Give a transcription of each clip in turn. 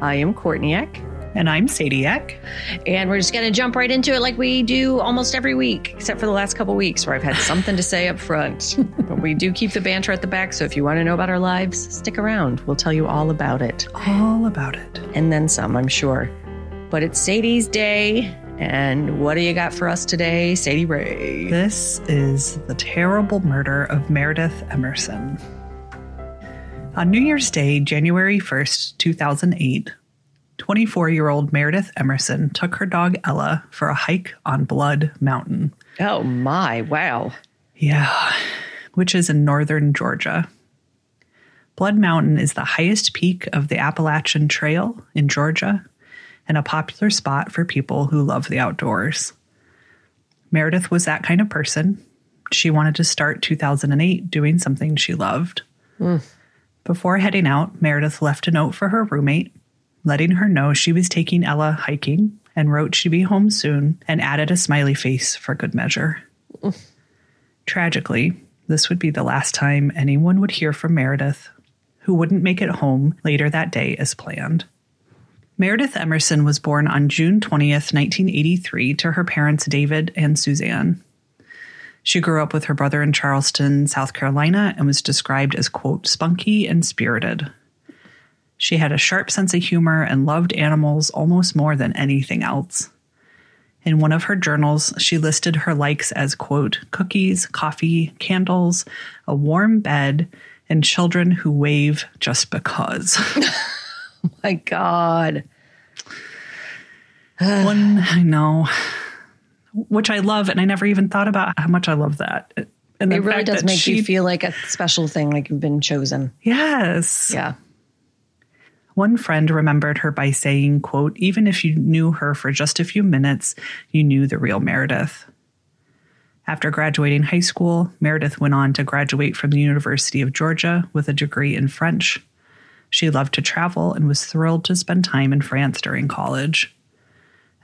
I am Courtney Eck. And I'm Sadie Eck. And we're just going to jump right into it like we do almost every week, except for the last couple weeks where I've had something to say up front. but we do keep the banter at the back. So if you want to know about our lives, stick around. We'll tell you all about it. All about it. And then some, I'm sure. But it's Sadie's day. And what do you got for us today, Sadie Ray? This is the terrible murder of Meredith Emerson. On New Year's Day, January 1st, 2008, 24 year old Meredith Emerson took her dog Ella for a hike on Blood Mountain. Oh my, wow. Yeah, which is in northern Georgia. Blood Mountain is the highest peak of the Appalachian Trail in Georgia and a popular spot for people who love the outdoors. Meredith was that kind of person. She wanted to start 2008 doing something she loved. Mm. Before heading out, Meredith left a note for her roommate, letting her know she was taking Ella hiking and wrote she'd be home soon and added a smiley face for good measure. Tragically, this would be the last time anyone would hear from Meredith, who wouldn't make it home later that day as planned. Meredith Emerson was born on June 20th, 1983, to her parents David and Suzanne. She grew up with her brother in Charleston, South Carolina, and was described as, quote, spunky and spirited. She had a sharp sense of humor and loved animals almost more than anything else. In one of her journals, she listed her likes as, quote, cookies, coffee, candles, a warm bed, and children who wave just because. oh my God. One, I know which I love, and I never even thought about how much I love that. And it really does make she, you feel like a special thing, like you've been chosen. Yes. Yeah. One friend remembered her by saying, quote, even if you knew her for just a few minutes, you knew the real Meredith. After graduating high school, Meredith went on to graduate from the University of Georgia with a degree in French. She loved to travel and was thrilled to spend time in France during college.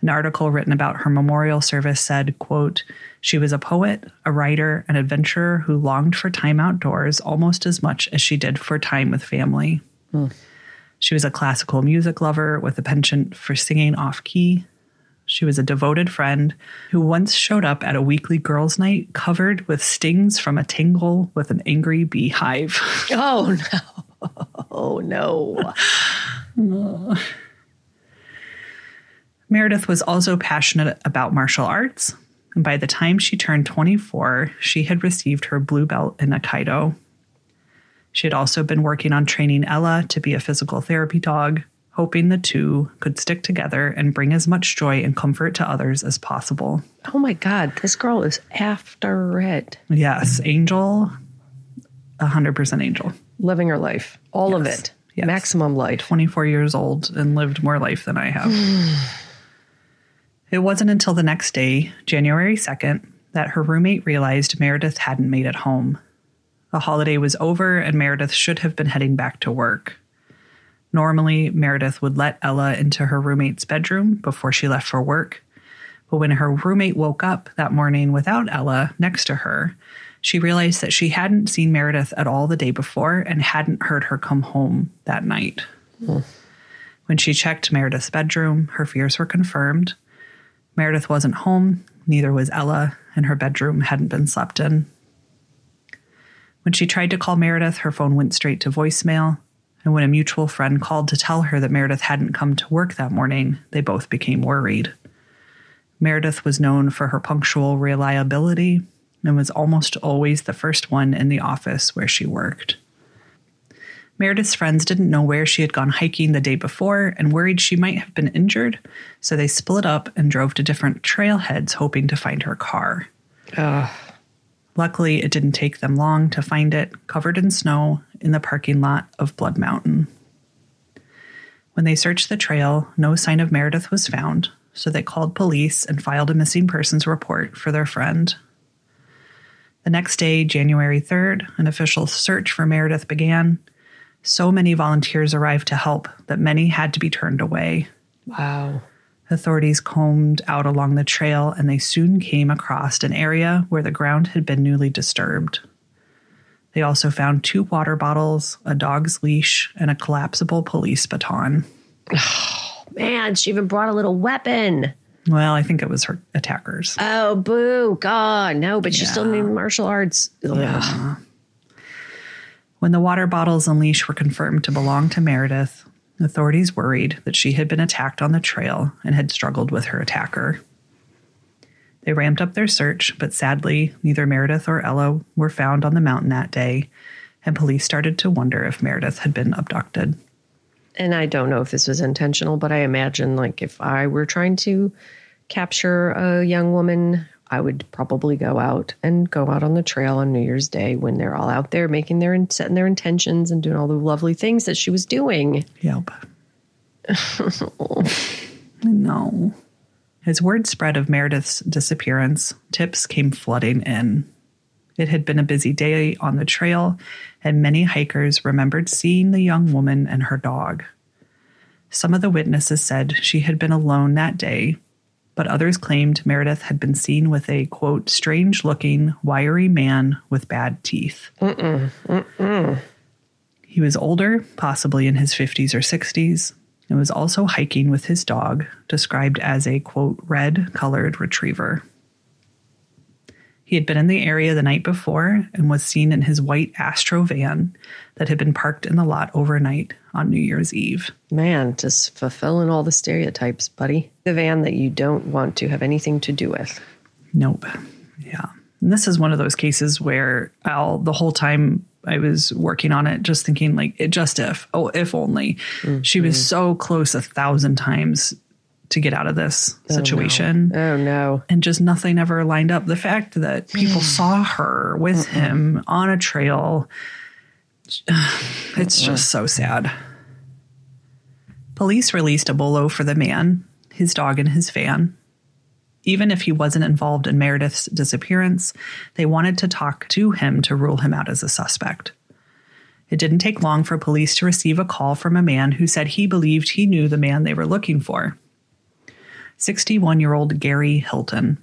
An article written about her memorial service said, quote, she was a poet, a writer, an adventurer who longed for time outdoors almost as much as she did for time with family. Mm. She was a classical music lover with a penchant for singing off key. She was a devoted friend who once showed up at a weekly girls' night covered with stings from a tingle with an angry beehive. Oh, no. Oh, no. Meredith was also passionate about martial arts, and by the time she turned 24, she had received her blue belt in Aikido. She had also been working on training Ella to be a physical therapy dog, hoping the two could stick together and bring as much joy and comfort to others as possible. Oh my God, this girl is after it. Yes, Angel, 100% Angel. Living her life, all yes. of it. Yes. Maximum life. 24 years old and lived more life than I have. It wasn't until the next day, January 2nd, that her roommate realized Meredith hadn't made it home. The holiday was over and Meredith should have been heading back to work. Normally, Meredith would let Ella into her roommate's bedroom before she left for work, But when her roommate woke up that morning without Ella next to her, she realized that she hadn't seen Meredith at all the day before and hadn't heard her come home that night. Hmm. When she checked Meredith's bedroom, her fears were confirmed. Meredith wasn't home, neither was Ella, and her bedroom hadn't been slept in. When she tried to call Meredith, her phone went straight to voicemail. And when a mutual friend called to tell her that Meredith hadn't come to work that morning, they both became worried. Meredith was known for her punctual reliability and was almost always the first one in the office where she worked. Meredith's friends didn't know where she had gone hiking the day before and worried she might have been injured, so they split up and drove to different trailheads hoping to find her car. Luckily, it didn't take them long to find it covered in snow in the parking lot of Blood Mountain. When they searched the trail, no sign of Meredith was found, so they called police and filed a missing persons report for their friend. The next day, January 3rd, an official search for Meredith began. So many volunteers arrived to help that many had to be turned away. Wow. Authorities combed out along the trail and they soon came across an area where the ground had been newly disturbed. They also found two water bottles, a dog's leash, and a collapsible police baton. Man, she even brought a little weapon. Well, I think it was her attackers. Oh, boo. God, no, but she still knew martial arts. Ugh. When the water bottles and leash were confirmed to belong to Meredith, authorities worried that she had been attacked on the trail and had struggled with her attacker. They ramped up their search, but sadly, neither Meredith or Ella were found on the mountain that day, and police started to wonder if Meredith had been abducted. And I don't know if this was intentional, but I imagine like if I were trying to capture a young woman, I would probably go out and go out on the trail on New Year's Day when they're all out there making their and setting their intentions and doing all the lovely things that she was doing. Yep. no. As word spread of Meredith's disappearance, tips came flooding in. It had been a busy day on the trail, and many hikers remembered seeing the young woman and her dog. Some of the witnesses said she had been alone that day, but others claimed Meredith had been seen with a, quote, strange looking, wiry man with bad teeth. He was older, possibly in his 50s or 60s, and was also hiking with his dog, described as a quote, red colored retriever. He had been in the area the night before and was seen in his white Astro van that had been parked in the lot overnight on New Year's Eve. Man, just fulfilling all the stereotypes, buddy. The van that you don't want to have anything to do with. Nope. Yeah. And this is one of those cases where Al, the whole time I was working on it, just thinking like, it just if, oh, if only. She was mm-hmm. so close a thousand times to get out of this oh, situation. Oh no. And just nothing ever lined up. The fact that people saw her with him on a trail, it's just so sad. Police released a bolo for the man, his dog, and his van. Even if he wasn't involved in Meredith's disappearance, they wanted to talk to him to rule him out as a suspect. It didn't take long for police to receive a call from a man who said he believed he knew the man they were looking for 61 year old Gary Hilton.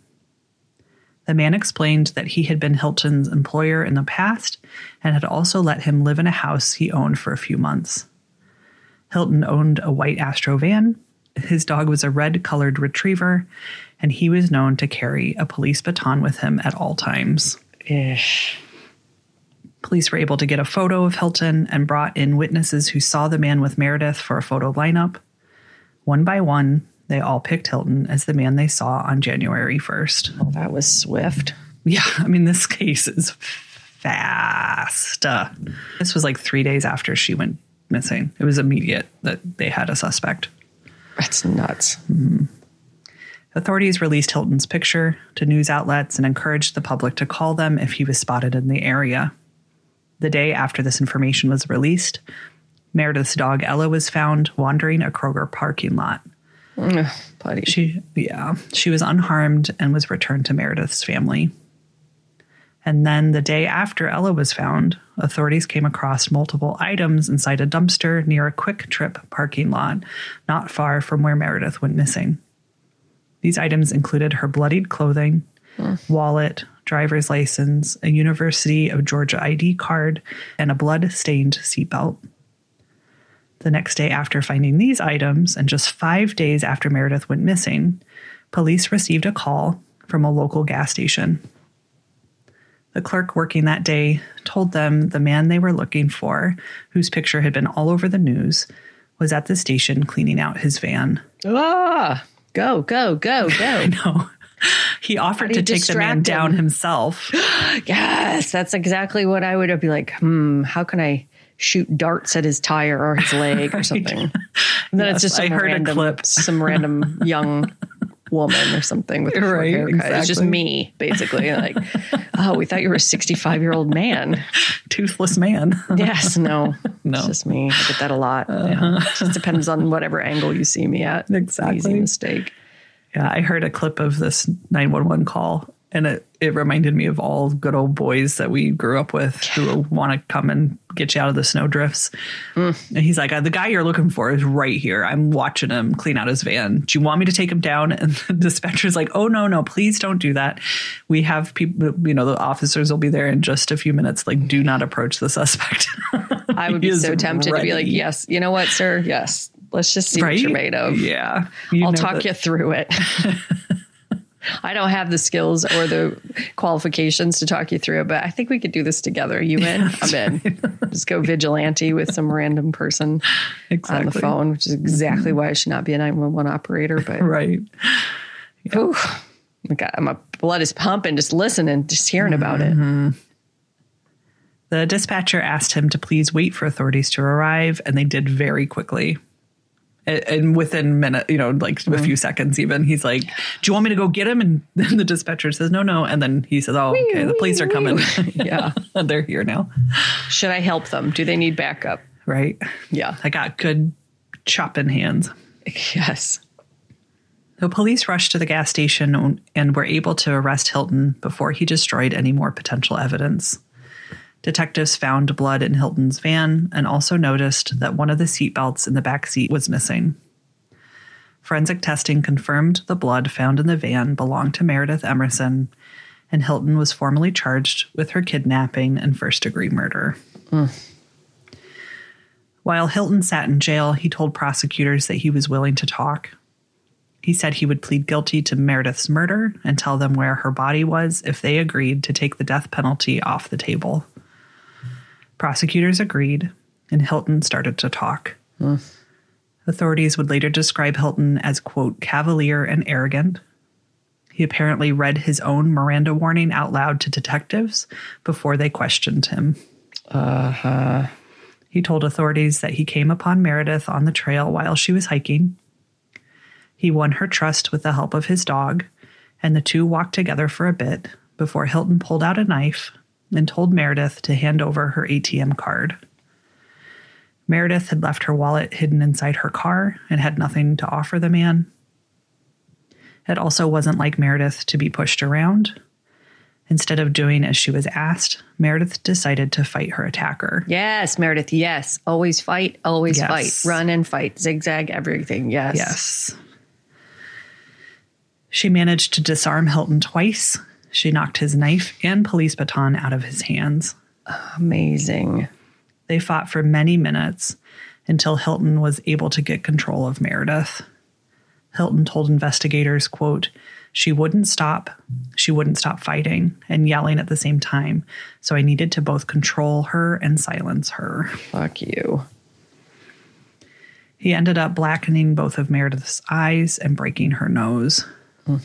The man explained that he had been Hilton's employer in the past and had also let him live in a house he owned for a few months. Hilton owned a white Astro van. His dog was a red colored retriever, and he was known to carry a police baton with him at all times. Ish. Police were able to get a photo of Hilton and brought in witnesses who saw the man with Meredith for a photo lineup. One by one, they all picked Hilton as the man they saw on January 1st. Well, that was swift. Yeah, I mean, this case is fast. Uh, this was like three days after she went missing. It was immediate that they had a suspect. That's nuts. Authorities released Hilton's picture to news outlets and encouraged the public to call them if he was spotted in the area. The day after this information was released, Meredith's dog Ella was found wandering a Kroger parking lot. Buddy. She, yeah, she was unharmed and was returned to Meredith's family. And then the day after Ella was found, authorities came across multiple items inside a dumpster near a QuikTrip parking lot, not far from where Meredith went missing. These items included her bloodied clothing, hmm. wallet, driver's license, a University of Georgia ID card, and a blood stained seatbelt. The next day after finding these items, and just five days after Meredith went missing, police received a call from a local gas station. The clerk working that day told them the man they were looking for, whose picture had been all over the news, was at the station cleaning out his van. Ah, go, go, go, go. No. He offered to take the man distract down himself. yes, that's exactly what I would have be like, hmm, how can I shoot darts at his tire or his leg or something? And then Yes, it's just some I heard a random, clip. some random young woman or something with a short Right, haircut. It's just me, basically. Like, oh, we thought you were a 65 year old man. Toothless man. Yes, no, No. Uh-huh. it's just me. I get that a lot. Yeah. It just depends on whatever angle you see me at. Exactly. easy mistake. Yeah, I heard a clip of this 911 call and it, it reminded me of all good old boys that we grew up with who want to come and get you out of the snow drifts. And he's like, "Uh, The guy you're looking for is right here. I'm watching him clean out his van. Do you want me to take him down? And the dispatcher's like, Oh, no, no, please don't do that. We have people, you know, the officers will be there in just a few minutes. Like, do not approach the suspect. I would be so tempted to be like, yes, you know what, sir? Yes. Let's just see what you're made of. Yeah. You I'll talk that- you through it. I don't have the skills or the qualifications to talk you through it, but I think we could do this together. You in? I'm in. Just go vigilante with some random person on the phone, which is exactly why I should not be a 911 operator. But Right. ooh, my God, my blood is pumping just listening, just hearing about it. Mm-hmm. The dispatcher asked him to please wait for authorities to arrive, and they did very quickly. And within minute, you know, like a few mm-hmm. seconds, even he's like, "Do you want me to go get him?" And then the dispatcher says, "No, no." And then he says, "Oh, okay, the police are coming. Yeah. they're here now." Should I help them? Do they need backup? Right? Yeah. I got good chopping hands. Yes. The police rushed to the gas station and were able to arrest Hilton before he destroyed any more potential evidence. Detectives found blood in Hilton's van and also noticed that one of the seatbelts in the back seat was missing. Forensic testing confirmed the blood found in the van belonged to Meredith Emerson, and Hilton was formally charged with her kidnapping and first degree murder. While Hilton sat in jail, he told prosecutors that he was willing to talk. He said he would plead guilty to Meredith's murder and tell them where her body was if they agreed to take the death penalty off the table. Prosecutors agreed, and Hilton started to talk. Authorities would later describe Hilton as, quote, cavalier and arrogant. He apparently read his own Miranda warning out loud to detectives before they questioned him. Uh-huh. He told authorities that he came upon Meredith on the trail while she was hiking. He won her trust with the help of his dog, and the two walked together for a bit before Hilton pulled out a knife and told Meredith to hand over her ATM card. Meredith had left her wallet hidden inside her car and had nothing to offer the man. It also wasn't like Meredith to be pushed around. Instead of doing as she was asked, Meredith decided to fight her attacker. Yes, Meredith. Yes. Always fight. Always Yes. fight. Run and fight. Zigzag everything. Yes. Yes. She managed to disarm Hilton twice. She knocked his knife and police baton out of his hands. Amazing. They fought for many minutes until Hilton was able to get control of Meredith. Hilton told investigators, quote, she wouldn't stop. She wouldn't stop fighting and yelling at the same time. So I needed to both control her and silence her. Fuck you. He ended up blackening both of Meredith's eyes and breaking her nose. Hmm.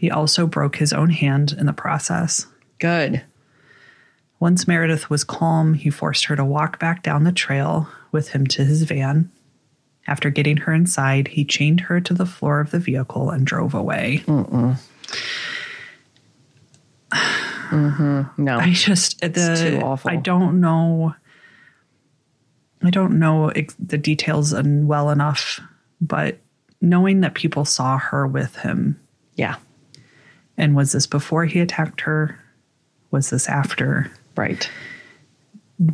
He also broke his own hand in the process. Good. Once Meredith was calm, he forced her to walk back down the trail with him to his van. After getting her inside, he chained her to the floor of the vehicle and drove away. No. I just the too awful. I don't know. I don't know the details and well enough, but knowing that people saw her with him, yeah. And was this before he attacked her? Was this after? Right.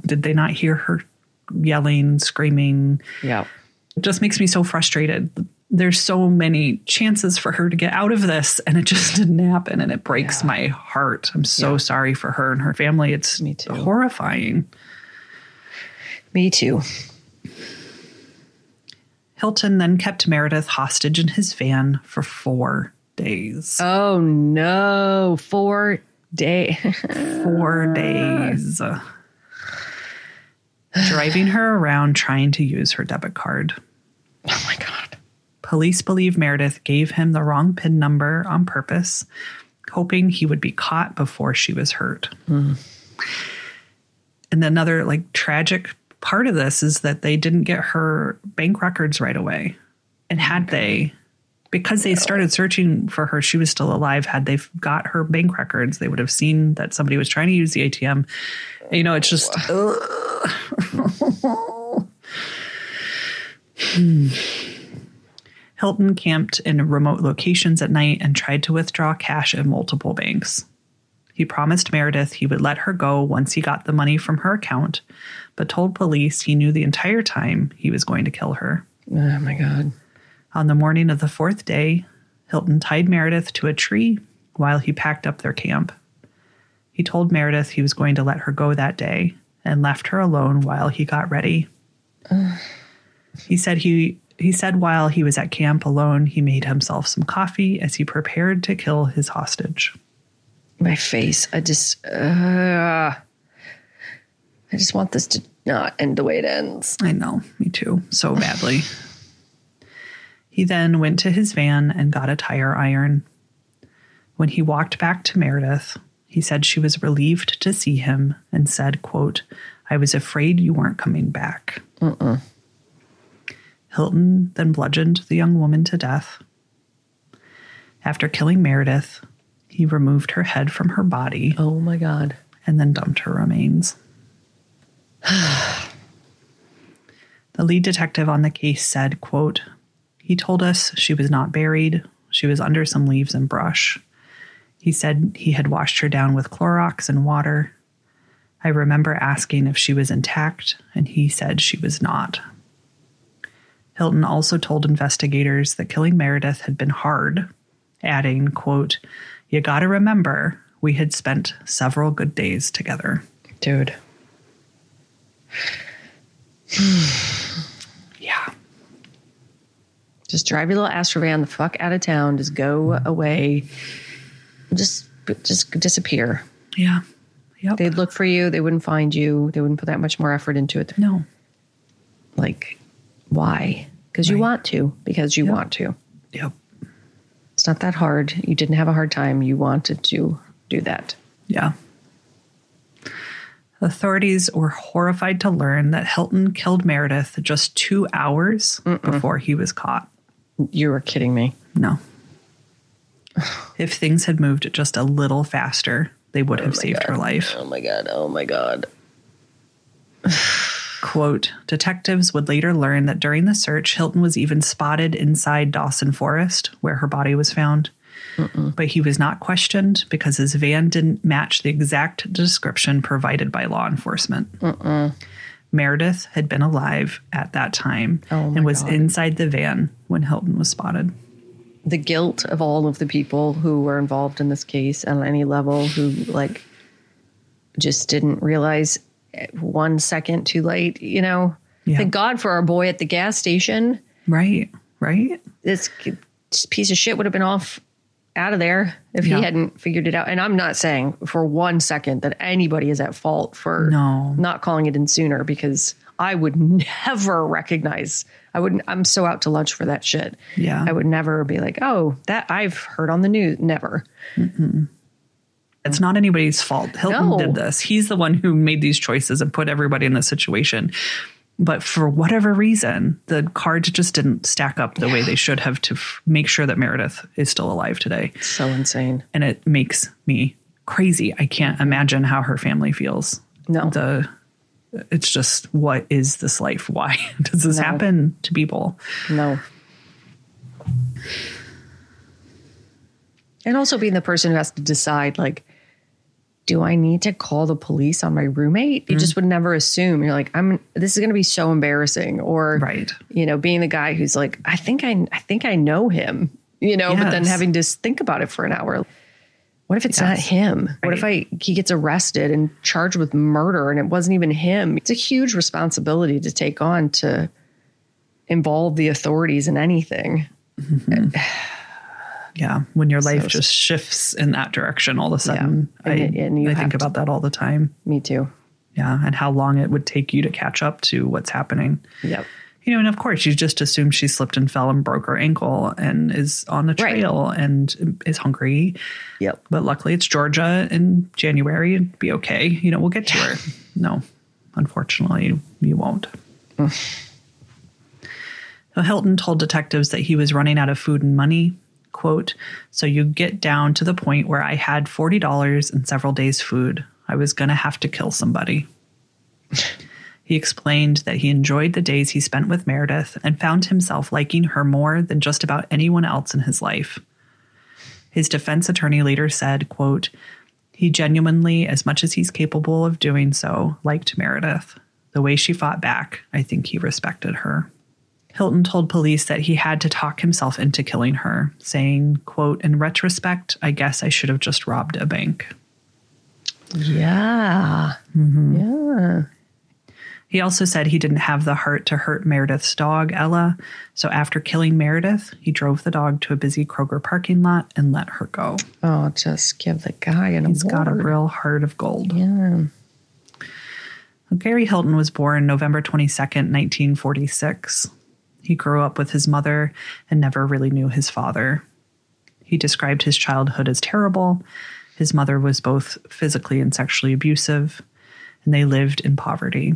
Did they not hear her yelling, screaming? Yeah. It just makes me so frustrated there's so many chances for her to get out of this and it just didn't happen and it breaks Yeah. my heart. I'm so Yeah. sorry for her and her family. It's Me too. horrifying. Me too. Hilton then kept Meredith hostage in his van for 4 days. Oh no. Four day. 4 days. Driving her around trying to use her debit card. oh my God. Police believe Meredith gave him the wrong PIN number on purpose, hoping he would be caught before she was hurt. Hmm. And another like tragic part of this is that they didn't get her bank records right away. And oh had they, because they started searching for her, she was still alive. Had they got her bank records, they would have seen that somebody was trying to use the ATM. You know, it's just. Oh, Hilton camped in remote locations at night and tried to withdraw cash at multiple banks. He promised Meredith he would let her go once he got the money from her account, but told police he knew the entire time he was going to kill her. Oh my God. On the morning of the fourth day, Hilton tied Meredith to a tree while he packed up their camp. He told Meredith he was going to let her go that day and left her alone while he got ready. he said he he said while he was at camp alone, he made himself some coffee as he prepared to kill his hostage. My face. I just. Uh, I just want this to not end the way it ends. I know, me too, so badly. he then went to his van and got a tire iron. When he walked back to Meredith, he said she was relieved to see him and said, quote, I was afraid you weren't coming back. Uh-uh. Hilton then bludgeoned the young woman to death. After killing Meredith, he removed her head from her body Oh my God. and then dumped her remains. the lead detective on the case said, quote, He told us she was not buried. She was under some leaves and brush. He said he had washed her down with Clorox and water. I remember asking if she was intact, and he said she was not. Hilton also told investigators that killing Meredith had been hard, adding, quote, You gotta remember, we had spent several good days together. Dude. Just drive your little Astrovan the fuck out of town. Just go away. Just just disappear. Yeah. Yep. They'd look for you. They wouldn't find you. They wouldn't put that much more effort into it. no. Like, why? Because you Right. want to. Because you Yep. want to. Yep. It's not that hard. You didn't have a hard time. You wanted to do that. Yeah. Authorities were horrified to learn that Hilton killed Meredith just two hours before he was caught. You were kidding me. No. if things had moved just a little faster, they would have oh saved her life. Oh my god. Oh my god. Quote Detectives would later learn that during the search, Hilton was even spotted inside Dawson Forest, where her body was found. But he was not questioned because his van didn't match the exact description provided by law enforcement. Meredith had been alive at that time Oh and was God. inside the van when Hilton was spotted. The guilt of all of the people who were involved in this case on any level who like just didn't realize one second too late, you know. Yeah. Thank God for our boy at the gas station. Right, right? This piece of shit would have been off out of there if Yeah. he hadn't figured it out. And I'm not saying for one second that anybody is at fault for No. not calling it in sooner because I would never recognize. I wouldn't. I'm so out to lunch for that shit. Yeah. I would never be like, oh, that I've heard on the news. Never. It's not anybody's fault. Hilton No. did this. He's the one who made these choices and put everybody in this situation. But for whatever reason, the cards just didn't stack up the way they should have to f- make sure that Meredith is still alive today. So insane. And it makes me crazy. I can't imagine how her family feels. No. The it's just what is this life? Why does this No. happen to people? No. And also being the person who has to decide, like, do I need to call the police on my roommate? You just mm-hmm. would never assume. You're like, I'm this is going to be so embarrassing or Right. you know, being the guy who's like, I think I I think I know him, you know, but then having to think about it for an hour. What if it's not Yes. him? What if I he gets arrested and charged with murder and it wasn't even him? It's a huge responsibility to take on to involve the authorities in anything. Mm-hmm. Yeah. When your life So- just shifts in that direction all of a sudden. And I, and I think to- about that all the time. Me too. Yeah. And how long it would take you to catch up to what's happening. Yep. You know, and of course, you just assume she slipped and fell and broke her ankle and is on the Right. trail and is hungry. Yep. But luckily, it's Georgia in January. It'd be okay. You know, we'll get to her. No, unfortunately, you won't. Hilton told detectives that he was running out of food and money. Quote, so you get down to the point where I had $40 and several days' food. I was going to have to kill somebody. He explained that he enjoyed the days he spent with Meredith and found himself liking her more than just about anyone else in his life. His defense attorney later said, quote, he genuinely, as much as he's capable of doing so, liked Meredith. The way she fought back, I think he respected her. Hilton told police that he had to talk himself into killing her, saying, quote, in retrospect, I guess I should have just robbed a bank. Yeah. Mm-hmm. Yeah. He also said he didn't have the heart to hurt Meredith's dog, Ella. So after killing Meredith, he drove the dog to a busy Kroger parking lot and let her go. Oh, just give the guy an He's got a real heart of gold. Yeah. Gary Hilton was born November 22nd, 1946. He grew up with his mother and never really knew his father. He described his childhood as terrible. His mother was both physically and sexually abusive, and they lived in poverty.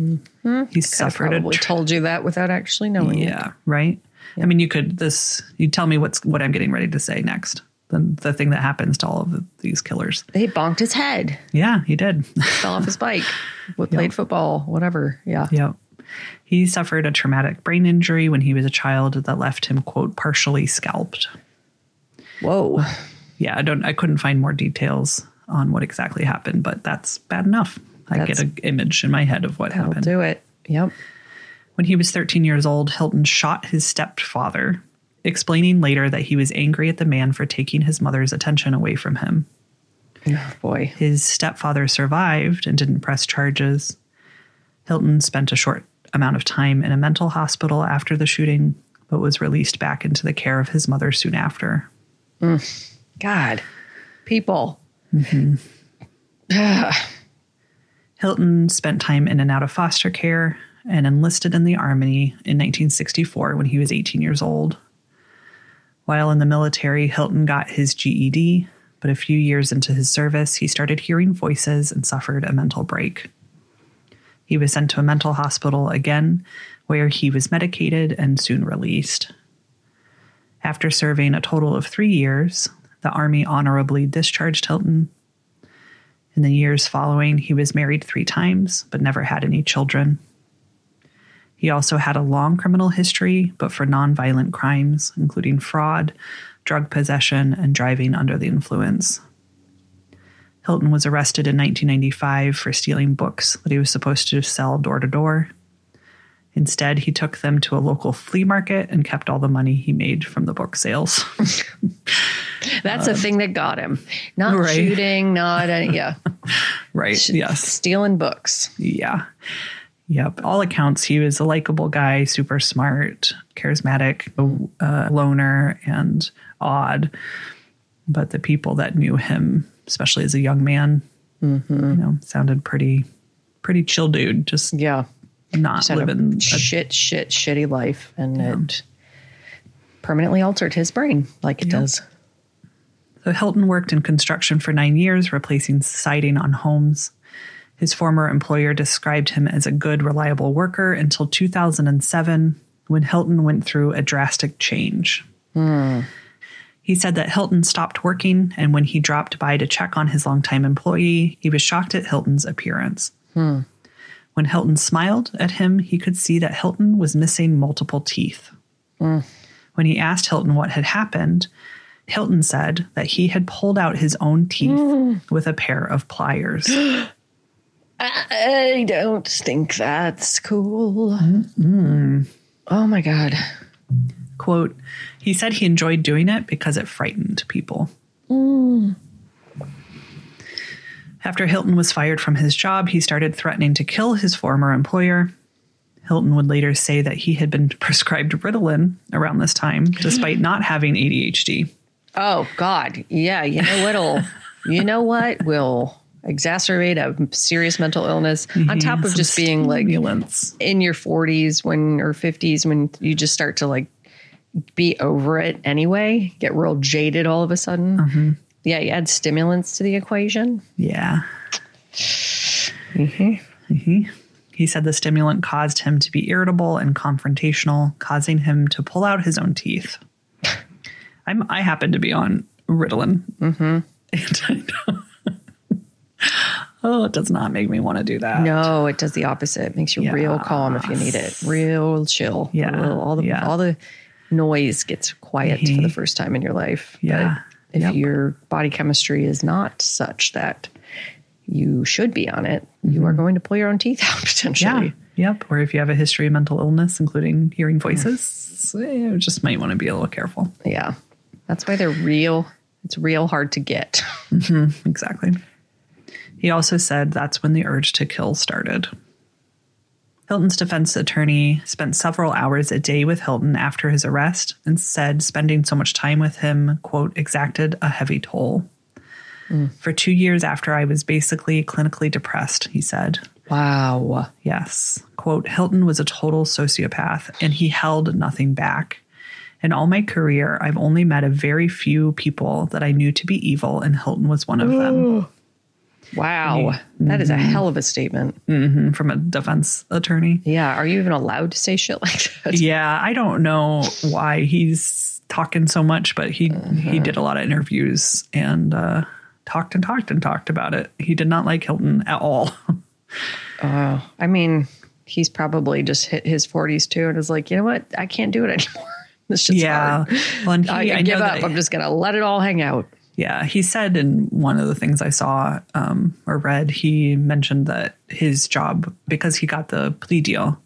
Mm-hmm. He suffered a Probably tr- told you that without actually knowing it. Yeah, right. I mean, you could this. You tell me what's what I'm getting ready to say next. The the thing that happens to all of the, these killers. He bonked his head, Yeah, he did. fell off his bike, played football, whatever. Yeah. yep. He suffered a traumatic brain injury when he was a child that left him quote partially scalped. Whoa. Yeah, I don't. I couldn't find more details on what exactly happened, but that's bad enough. I That's- get an image in my head of what happened. do it. Yep. When he was 13 years old, Hilton shot his stepfather, explaining later that he was angry at the man for taking his mother's attention away from him. Oh, boy. His stepfather survived and didn't press charges. Hilton spent a short amount of time in a mental hospital after the shooting, but was released back into the care of his mother soon after. Mm. God. People. Mm-hmm. Ah. Hilton spent time in and out of foster care and enlisted in the Army in 1964 when he was 18 years old. While in the military, Hilton got his GED, but a few years into his service, he started hearing voices and suffered a mental break. He was sent to a mental hospital again, where he was medicated and soon released. After serving a total of three years, the Army honorably discharged Hilton in the years following, he was married three times, but never had any children. He also had a long criminal history, but for nonviolent crimes, including fraud, drug possession, and driving under the influence. Hilton was arrested in 1995 for stealing books that he was supposed to sell door to door. Instead, he took them to a local flea market and kept all the money he made from the book sales. That's the thing that got him. Not Right. shooting, not any, yeah. right. Yes. Stealing books. Yeah. Yep. All accounts, he was a likable guy, super smart, charismatic, uh, loner, and odd. But the people that knew him, especially as a young man, you know, sounded pretty, pretty chill dude. Just Yeah. Not living. a a- shit, shit, shitty life. And it permanently altered his brain like it does. So Hilton worked in construction for nine years, replacing siding on homes. His former employer described him as a good, reliable worker until 2007, when Hilton went through a drastic change. Hmm. He said that Hilton stopped working, and when he dropped by to check on his longtime employee, he was shocked at Hilton's appearance. Hmm. When Hilton smiled at him, he could see that Hilton was missing multiple teeth. Hmm. When he asked Hilton what had happened, Hilton said that he had pulled out his own teeth hmm. with a pair of pliers. I don't think that's cool. Oh my God. Quote, he said he enjoyed doing it because it frightened people. Hmm. After Hilton was fired from his job, he started threatening to kill his former employer. Hilton would later say that he had been prescribed Ritalin around this time, despite not having ADHD. Oh God. Yeah. You know what'll, you know what will exacerbate a serious mental illness on mhm. top of Some just being like stimulants. in your 40s when or 50s when you just start to like be over it anyway, get real jaded all of a sudden. Mm-hmm. Yeah, you add stimulants to the equation. Yeah. Mhm. He said the stimulant caused him to be irritable and confrontational, causing him to pull out his own teeth. I'm I happen to be on Ritalin. Mm-hmm. And I oh, it does not make me want to do that. No, it does the opposite. It makes you real calm if you need it. Real chill. Yeah, Real- all the yeah. all the noise gets quiet for the first time in your life. Yeah. If Yep. your body chemistry is not such that you should be on it, you are going to pull your own teeth out potentially. Mm-hmm. Yeah. Yep. Or if you have a history of mental illness, including hearing voices, eh, you just might want to be a little careful. Yeah. That's why they're real. It's real hard to get. Exactly. He also said that's when the urge to kill started. Hilton's defense attorney spent several hours a day with Hilton after his arrest and said spending so much time with him, quote, exacted a heavy toll. Mm. For two years after I was basically clinically depressed, he said. Wow. Yes. Quote, Hilton was a total sociopath and he held nothing back. In all my career, I've only met a very few people that I knew to be evil, and Hilton was one of them. Wow. That is a hell of a statement. From a defense attorney. Yeah. Are you even allowed to say shit like that? Yeah, I don't know why he's talking so much, but he he did a lot of interviews and uh, talked and talked and talked about it. He did not like Hilton at all. uh, I mean, he's probably just hit his 40s too and is like, you know what? I can't do it anymore. This shit's yeah, hard. well, he, I, I, give up. that- I'm just going to let it all hang out. Yeah, he said in one of the things I saw um, or read, he mentioned that his job, because he got the plea deal,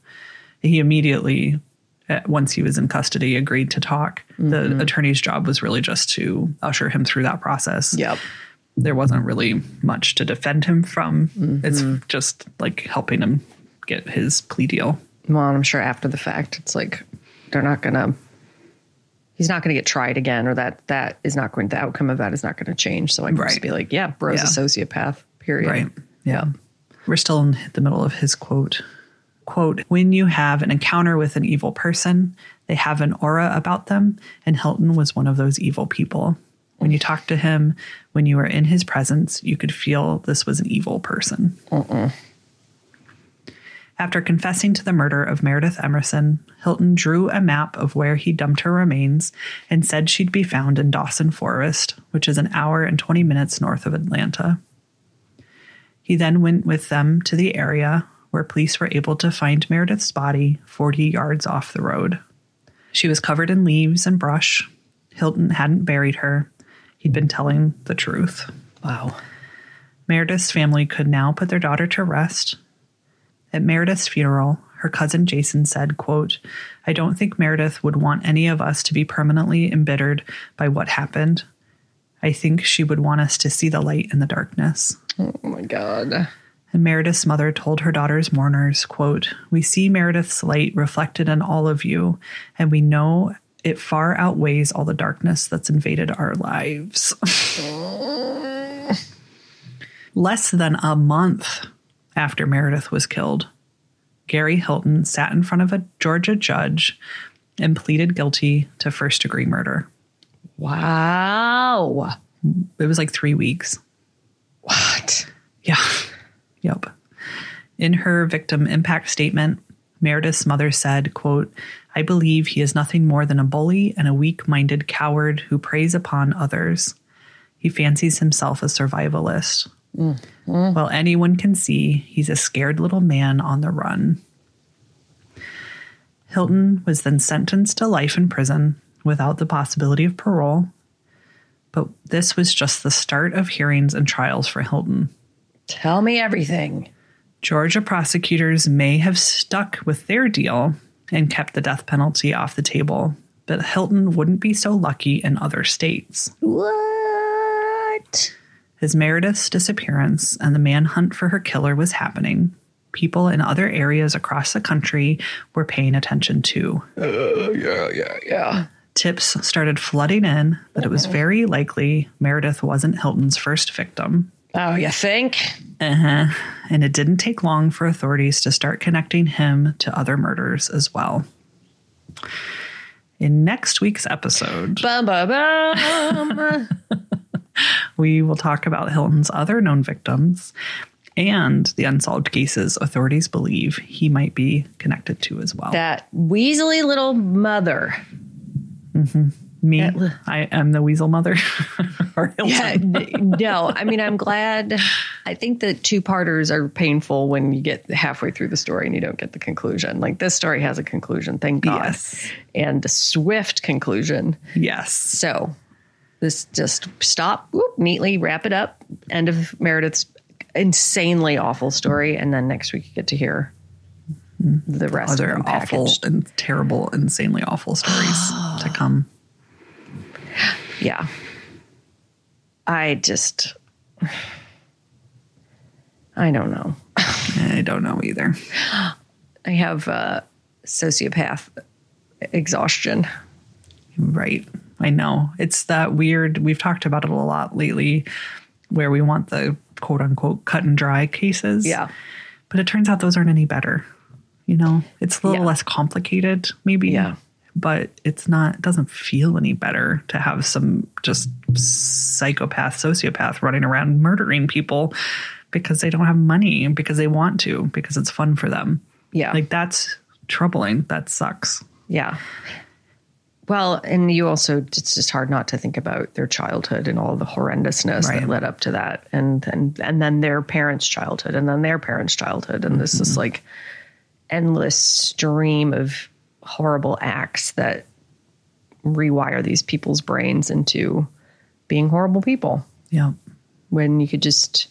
he immediately, uh, once he was in custody, agreed to talk. The attorney's job was really just to usher him through that process. Yep. There wasn't really much to defend him from. It's just like helping him get his plea deal. Well, I'm sure after the fact, it's like they're not going to. He's not going to get tried again, or that that is not going. The outcome of that is not going to change. So I can just be like, yeah, bro's a sociopath. Period. Right. Yeah. We're still in the middle of his quote. Quote, when you have an encounter with an evil person, they have an aura about them, and Hilton was one of those evil people. When you talked to him, when you were in his presence, you could feel this was an evil person. After confessing to the murder of Meredith Emerson, Hilton drew a map of where he dumped her remains and said she'd be found in Dawson Forest, which is an hour and 20 minutes north of Atlanta. He then went with them to the area where police were able to find Meredith's body 40 yards off the road. She was covered in leaves and brush. Hilton hadn't buried her. He'd been telling the truth. Wow. Meredith's family could now put their daughter to rest. At Meredith's funeral, her cousin Jason said, quote, I don't think Meredith would want any of us to be permanently embittered by what happened. I think she would want us to see the light in the darkness. Oh my god. And Meredith's mother told her daughter's mourners, quote, We see Meredith's light reflected in all of you, and we know it far outweighs all the darkness that's invaded our lives. Less than a month after Meredith was killed, Gary Hilton sat in front of a Georgia judge and pleaded guilty to first degree murder. Wow. It was like three weeks. What? Yeah. Yep. In her victim impact statement, Meredith's mother said, quote, I believe he is nothing more than a bully and a weak-minded coward who preys upon others. He fancies himself a survivalist. Mm. Mm-hmm. Well, anyone can see he's a scared little man on the run. Hilton was then sentenced to life in prison without the possibility of parole. But this was just the start of hearings and trials for Hilton. Tell me everything. Georgia prosecutors may have stuck with their deal and kept the death penalty off the table, but Hilton wouldn't be so lucky in other states. What? As Meredith's disappearance and the manhunt for her killer was happening, people in other areas across the country were paying attention too. Uh, yeah, yeah, yeah. Tips started flooding in that it was very likely Meredith wasn't Hilton's first victim. Oh, you think? Uh huh. And it didn't take long for authorities to start connecting him to other murders as well. In next week's episode, bum, bum, bum. we will talk about Hilton's other known victims and the unsolved cases authorities believe he might be connected to as well. That weaselly little mother. Mm-hmm. Me, I am the weasel mother. yeah, no, I mean, I'm glad. I think that two parters are painful when you get halfway through the story and you don't get the conclusion. Like this story has a conclusion, thank God. Yes. And a swift conclusion. Yes. So this just stop, whoop, neatly wrap it up. End of Meredith's insanely awful story. And then next week you get to hear the rest Other of awful and terrible, insanely awful stories to come. Yeah. I just, I don't know. I don't know either. I have uh, sociopath exhaustion. Right. I know. It's that weird, we've talked about it a lot lately where we want the quote unquote cut and dry cases. Yeah. But it turns out those aren't any better. You know, it's a little Yeah. less complicated, maybe. Yeah. But it's not, it doesn't feel any better to have some just psychopath, sociopath running around murdering people because they don't have money because they want to, because it's fun for them. Yeah. Like that's troubling. That sucks. Yeah. Well, and you also, it's just hard not to think about their childhood and all the horrendousness Right. that led up to that. And, and, and then their parents' childhood and then their parents' childhood. And this is mm-hmm. like endless stream of horrible acts that rewire these people's brains into being horrible people Yeah. when you could just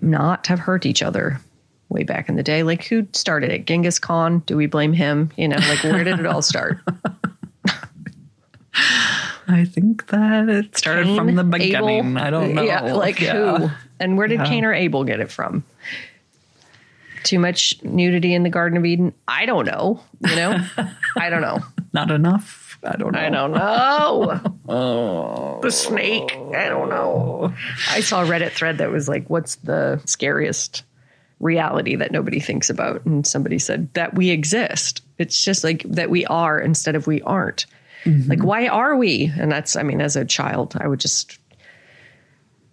not have hurt each other way back in the day. Like who started it? Genghis Khan? Do we blame him? You know, like where did it all start? I think that it started Cain, from the beginning. Abel? I don't know. Yeah, like Yeah. who? And where did Yeah. Cain or Abel get it from? Too much nudity in the Garden of Eden? I don't know. You know, I don't know. Not enough. I don't know. I don't know. oh, the snake. I don't know. I saw a Reddit thread that was like, "What's the scariest reality that nobody thinks about?" And somebody said that we exist. It's just like that we are instead of we aren't. Mm-hmm. Like, why are we? And that's, I mean, as a child, I would just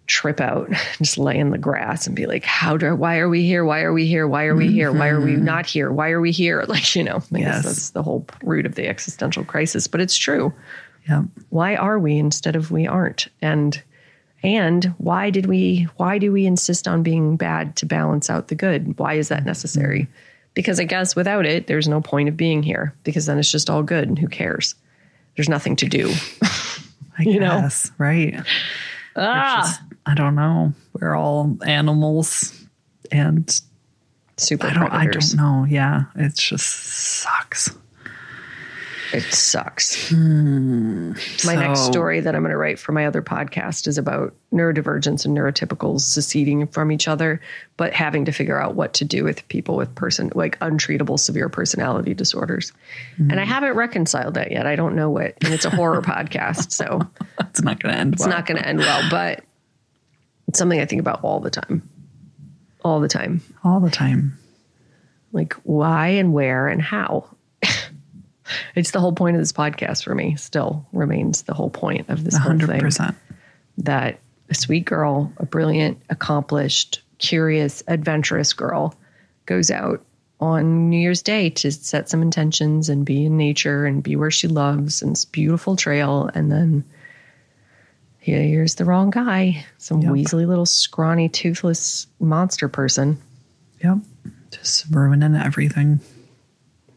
trip out, just lay in the grass and be like, how do, why are we here? Why are we here? Why are we here? Why are we mm-hmm. not here? Why are we here? Like, you know, I guess that's the whole root of the existential crisis, but it's true. Yeah. Why are we instead of we aren't? And, and why did we, why do we insist on being bad to balance out the good? Why is that necessary? Mm-hmm. Because I guess without it, there's no point of being here because then it's just all good and who cares? There's nothing to do. I You know? guess. Right. Ah, Just- I don't know. We're all animals and super I don't I don't know. Yeah. It just sucks. It sucks. Hmm. My next story that I'm going to write for my other podcast is about neurodivergence and neurotypicals seceding from each other, but having to figure out what to do with people with person like untreatable severe personality disorders. Hmm. And I haven't reconciled that yet. I don't know what. And it's a horror podcast, so It's not gonna end it's well. not going to end well, but it's something I think about all the time. All the time. all the time. like why and where and how. It's the whole point of this podcast for me. Still remains the whole point of this A whole hundred thing percent. that a sweet girl, a brilliant, accomplished, curious, adventurous girl goes out on New Year's Day to set some intentions and be in nature and be where she loves and this beautiful trail. And then here- here's the wrong guy, some Yep. weaselly little scrawny, toothless monster person. Yep. Just ruining everything.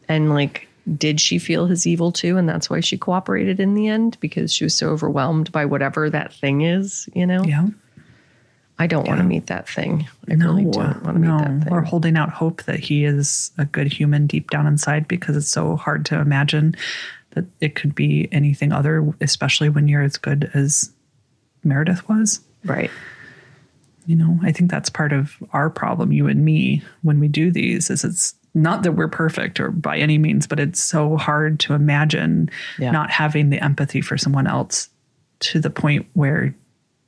and like did she feel his evil too? And that's why she cooperated in the end because she was so overwhelmed by whatever that thing is, you know? Yeah. I don't want to meet that thing. I really don't want to no. meet that thing. Or holding out hope that he is a good human deep down inside because it's so hard to imagine that it could be anything other, especially when you're as good as Meredith was. right. You know, I think that's part of our problem, you and me, when we do these, is it's not that we're perfect or by any means, but it's so hard to imagine Yeah. not having the empathy for someone else to the point where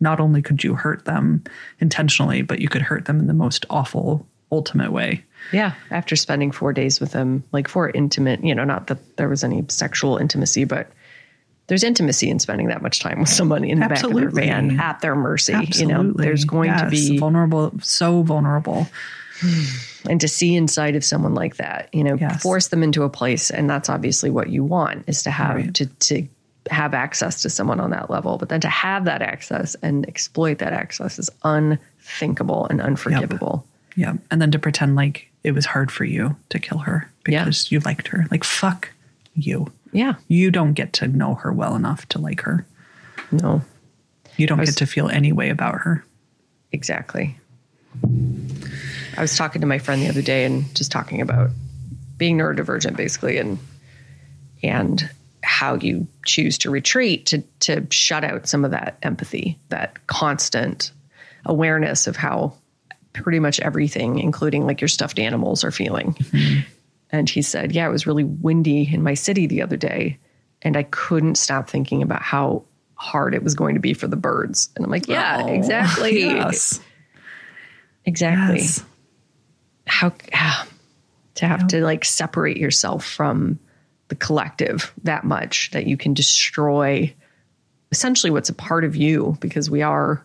not only could you hurt them intentionally, but you could hurt them in the most awful, ultimate way. Yeah. After spending four days with them, like for intimate, you know, not that there was any sexual intimacy, but there's intimacy in spending that much time with somebody in the back of Absolutely. their van at their mercy. You know, there's going to be vulnerable, so vulnerable. and to see inside of someone like that, you know, Yes. force them into a place, and that's obviously what you want is to have Right. to to have access to someone on that level. But then to have that access and exploit that access is unthinkable and unforgivable. Yeah. And then to pretend like it was hard for you to kill her Yeah. because you liked her. Like, fuck you. Yeah. You don't get to know her well enough to like her. No. You don't was- get to feel any way about her. Exactly. I was talking to my friend the other day and just talking about being neurodivergent basically and and how you choose to retreat to to shut out some of that empathy, that constant awareness of how pretty much everything, including like your stuffed animals, are feeling. Mm-hmm. And he said, Yeah, it was really windy in my city the other day. And I couldn't stop thinking about how hard it was going to be for the birds. And I'm like, Yeah, Oh, exactly. Yes. Exactly. Yes. How, ah, to have to like separate yourself from the collective that much that you can destroy essentially what's a part of you because we are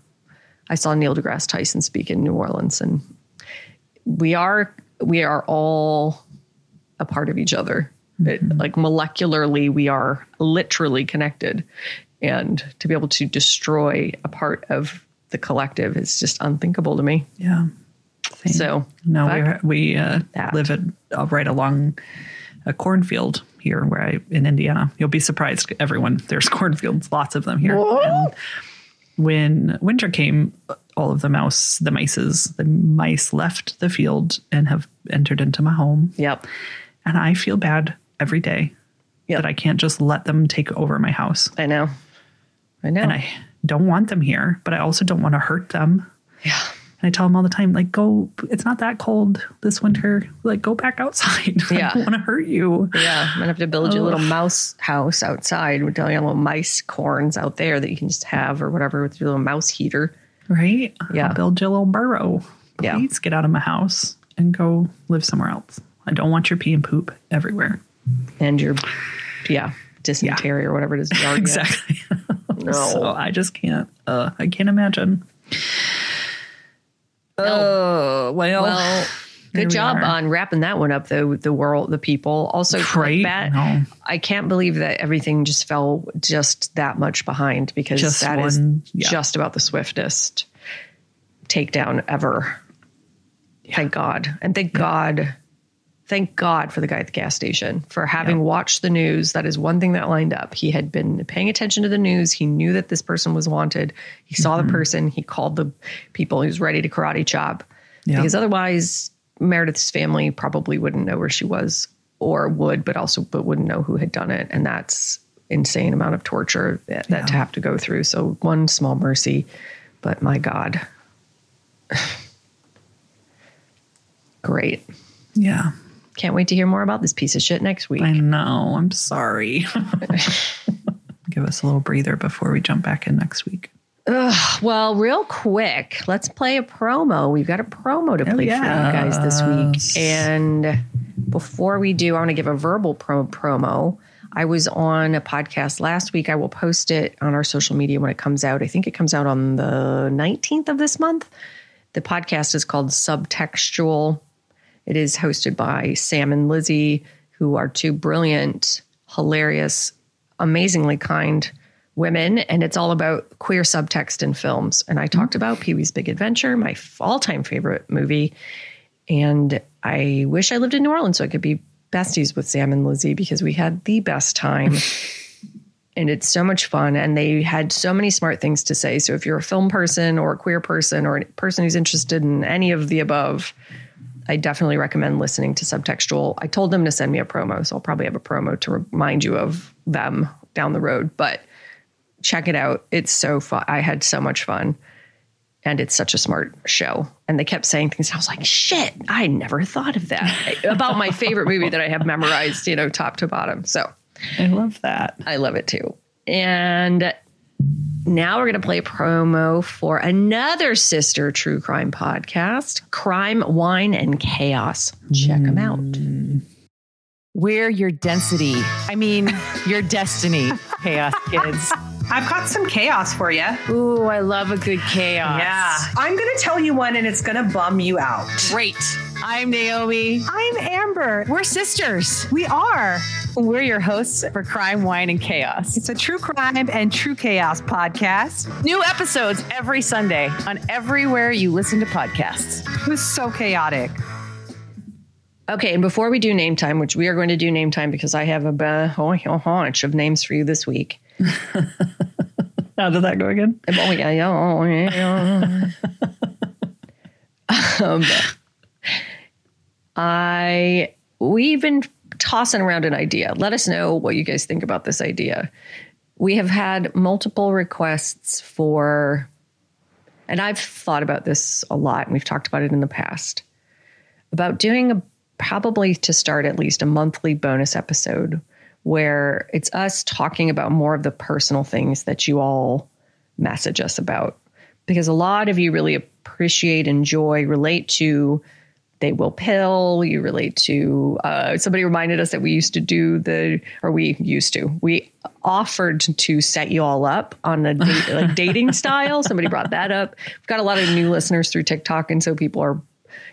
I saw Neil deGrasse Tyson speak in New Orleans and we are we are all a part of each other. It, like molecularly we are literally connected and to be able to destroy a part of the collective is just unthinkable to me. Yeah. Same. So no, we we uh, live at, uh, right along a cornfield here, where I in Indiana. You'll be surprised, everyone. There's cornfields, lots of them here. And when winter came, all of the mouse, the mices, the mice left the field and have entered into my home, Yep. and I feel bad every day Yep. that I can't just let them take over my house. I know. I know. And I don't want them here, but I also don't want to hurt them. yeah. And I tell them all the time, like, go, it's not that cold this winter. Like, go back outside. Yeah. I don't want to hurt you. Yeah. I'm gonna have to build you a little mouse house outside with all your little mice corns out there that you can just have or whatever with your little mouse heater. Right? Yeah. I'll build you a little burrow. Yeah. Get out of my house and go live somewhere else. I don't want your pee and poop everywhere. And your yeah, dysentery or whatever it is. Exactly. No. so I just can't, uh, I can't imagine. Oh, well, Well, good job are. on wrapping that one up, though. with The world, the people. Also, Right? that. No. I can't believe that everything just fell just that much behind because Just that is one- yeah. just about the swiftest takedown ever. Thank God, and thank God, thank God for the guy at the gas station for having watched the news. That is one thing that lined up. He had been paying attention to the news. He knew that this person was wanted. He saw Mm-hmm. the person. He called the people. He was ready to karate chop Yeah. because otherwise Meredith's family probably wouldn't know where she was or would, but also but wouldn't know who had done it. And that's insane amount of torture that, that to have to go through. So one small mercy, but my God. Great. yeah. Can't wait to hear more about this piece of shit next week. I know. I'm sorry. Give us a little breather before we jump back in next week. Well, real quick, let's play a promo. We've got a promo to play for you guys this week. And before we do, I want to give a verbal pro- promo. I was on a podcast last week. I will post it on our social media when it comes out. I think it comes out on the 19th of this month. The podcast is called Subtextual. It is hosted by Sam and Lizzie, who are two brilliant, hilarious, amazingly kind women. And it's all about queer subtext in films. And I talked about Pee Wee's Big Adventure, my all time favorite movie. And I wish I lived in New Orleans so I could be besties with Sam and Lizzie because we had the best time. and it's so much fun. And they had so many smart things to say. So if you're a film person or a queer person or a person who's interested in any of the above, I definitely recommend listening to Subtextual. I told them to send me a promo, so I'll probably have a promo to remind you of them down the road. But check it out. It's so fun. I had so much fun. And it's such a smart show. And they kept saying things. I was like, shit, I never thought of that about my favorite movie that I have memorized, you know, top to bottom. So I love that. I love it too. And now we're going to play a promo for another sister true crime podcast, Crime, Wine, and Chaos. Check them out. Mm. We're your density. I mean, your destiny, Chaos Kids. I've got some chaos for you. Ooh, I love a good chaos. Yeah. I'm going to tell you one and it's going to bum you out. Great. I'm Naomi. I'm Amber. We're sisters. We are. We're your hosts for Crime, Wine, and Chaos. It's a true crime and true chaos podcast. New episodes every Sunday on everywhere you listen to podcasts. It was so chaotic. Okay, and before we do name time, which we are going to do name time because I have a bunch of names for you this week. How did that go again? Oh yeah, yeah, oh, yeah. um, I we've been tossing around an idea. Let us know what you guys think about this idea. We have had multiple requests for, and I've thought about this a lot, and we've talked about it in the past about doing a probably to start at least a monthly bonus episode where it's us talking about more of the personal things that you all message us about. Because a lot of you really appreciate, enjoy, relate to they will pill. You relate to uh, somebody reminded us that we used to do the, or we used to, we offered to set you all up on a date, like dating style. Somebody brought that up. We've got a lot of new listeners through TikTok, and so people are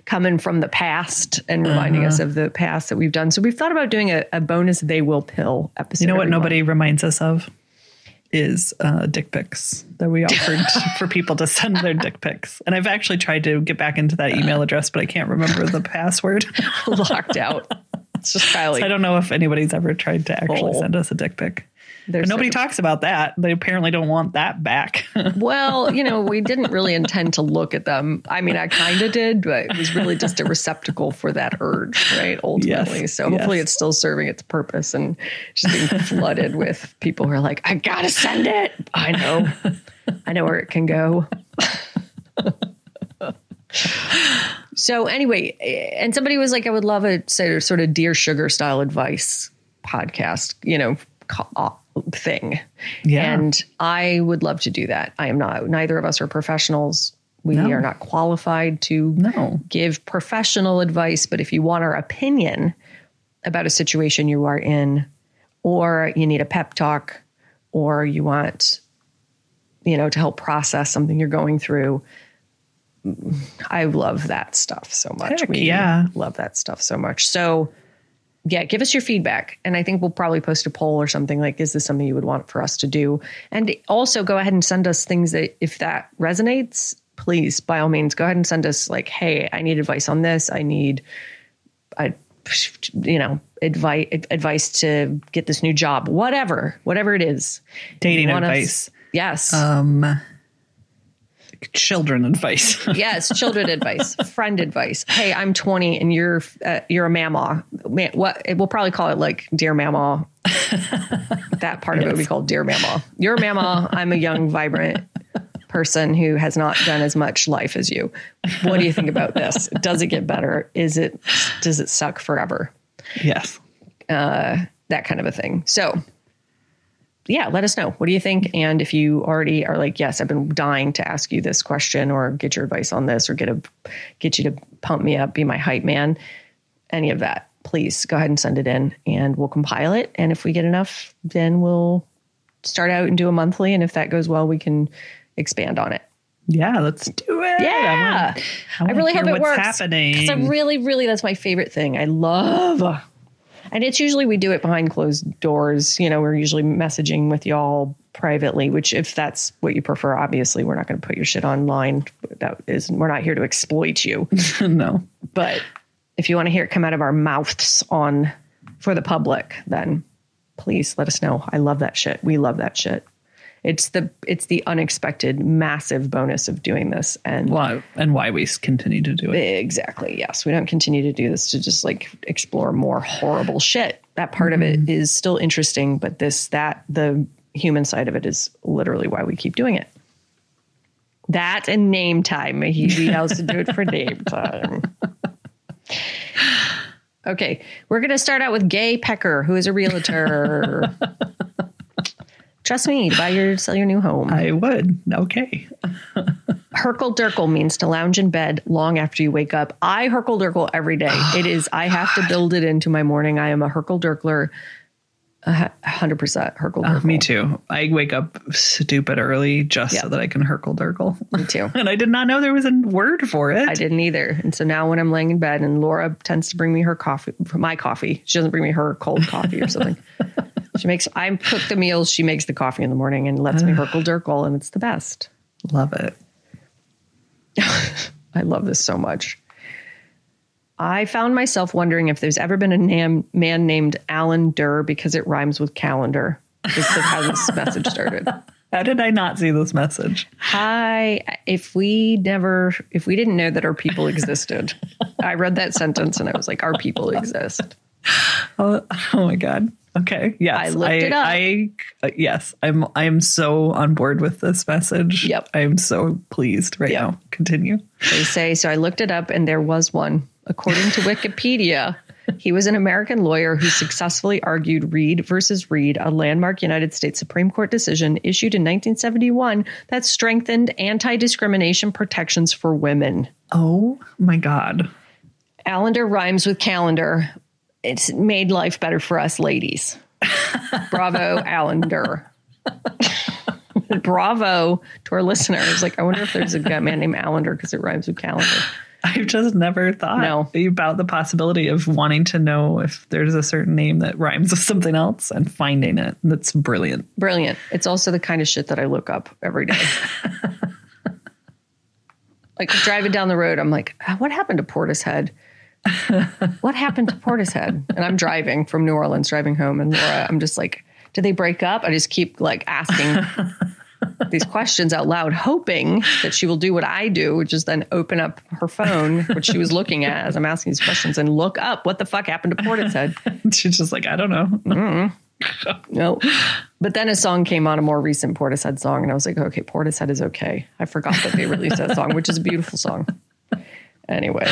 coming from the past and reminding uh-huh. us of the past that we've done. So we've thought about doing a, a bonus "They Will Pill" episode. You know what? Nobody month. reminds us of is uh, dick pics that we offered for people to send their dick pics. And I've actually tried to get back into that email address, but I can't remember the password. Locked out. It's just Kylie. So I don't know if anybody's ever tried to actually oh. send us a dick pic. But nobody talks about that. They apparently don't want that back. well, you know, we didn't really intend to look at them. I mean, I kind of did, but it was really just a receptacle for that urge, right? Ultimately. Yes, so hopefully yes. it's still serving its purpose and just being flooded with people who are like, I got to send it. I know. I know where it can go. so anyway, and somebody was like, I would love a sort of dear sugar style advice podcast, you know, thing. Yeah. And I would love to do that. I am not, neither of us are professionals. We no. are not qualified to no. give professional advice. But if you want our opinion about a situation you are in, or you need a pep talk, or you want, you know, to help process something you're going through, I love that stuff so much. Heck, we yeah. love that stuff so much. So yeah, give us your feedback. And I think we'll probably post a poll or something like, is this something you would want for us to do? And also go ahead and send us things that, if that resonates, please, by all means, go ahead and send us like, hey, I need advice on this. I need, I, you know, advice, advice to get this new job, whatever, whatever it is. Dating advice. Us, yes. Um, children advice. yes, children advice, friend advice. Hey, I'm 20 and you're uh, you're a mama. Man, what we'll probably call it like dear mama. that part yes. of it we call dear mama. You're a mama. I'm a young, vibrant person who has not done as much life as you. What do you think about this? Does it get better? Is it does it suck forever? Yes. Uh, that kind of a thing. So yeah, let us know. What do you think? And if you already are like, yes, I've been dying to ask you this question or get your advice on this or get a get you to pump me up, be my hype man, any of that, please go ahead and send it in and we'll compile it. And if we get enough, then we'll start out and do a monthly. And if that goes well, we can expand on it. Yeah, let's do it. Yeah. I, wanna, I, I really hope it works. Happening. Because I really, really, that's my favorite thing. I love and it's usually we do it behind closed doors. You know, we're usually messaging with y'all privately, which if that's what you prefer, obviously we're not going to put your shit online. That is, we're not here to exploit you. no. But if you want to hear it come out of our mouths on for the public, then please let us know. I love that shit. We love that shit. It's the it's the unexpected massive bonus of doing this and Why and why we continue to do it. Exactly. Yes. We don't continue to do this to just like explore more horrible shit. That part of it mm-hmm. is still interesting, but this, that, the human side of it is literally why we keep doing it. That and name time. He, also do it for name time. Okay. We're going to start out with Gay Pecker, who is a realtor. Trust me buy your, sell your new home. I would. Okay. Herkle Durkle means to lounge in bed long after you wake up. I Herkle Durkle every day. it is, I have to build it into my morning. I am a Herkle Durkler, 100% Herkle Durkle. Uh, me too. I wake up stupid early just so that I can Herkle Durkle. Me too. and I did not know there was a word for it. I didn't either. And so now when I'm laying in bed and Laura tends to bring me her coffee, my coffee, she doesn't bring me her cold coffee or something. she makes, I cook the meals, she makes the coffee in the morning and lets me ah. Herkle Durkle, and it's the best. Love it. I love this so much. I found myself wondering if there's ever been a nam- man named Allen Derr because it rhymes with calendar. This is how this message started. How did I not see this message? Hi, if we never, if we didn't know that our people existed, I read that sentence and I was like, our people exist. Oh, oh my god. Okay. Yes. I looked it up. I uh, yes. I'm I am so on board with this message. Yep. I am so pleased right Yep. now. Continue. They say, so I looked it up and there was one. According to Wikipedia, he was an American lawyer who successfully argued Reed versus Reed, a landmark United States Supreme Court decision issued in 1971 that strengthened anti discrimination protections for women. Oh my god. Allender rhymes with calendar. It's made life better for us ladies. Bravo, Allender. Bravo to our listeners. Like, I wonder if there's a guy man named Allender because it rhymes with calendar. I've just never thought No. about the possibility of wanting to know if there's a certain name that rhymes with something else and finding it. That's brilliant. Brilliant. It's also the kind of shit that I look up every day. like driving down the road, I'm like, "Ah, what happened to Portishead? What happened to Portishead? And I'm driving from New Orleans, driving home, and Laura, I'm just like, did they break up? I just keep like asking these questions out loud, hoping that she will do what I do, which is then open up her phone, which she was looking at as I'm asking these questions, and look up what the fuck happened to Portishead. She's just like, I don't know. Mm-hmm. No. But then a song came on, a more recent Portishead song, and I was like, okay, Portishead is okay. I forgot that they released that song, which is a beautiful song. Anyway.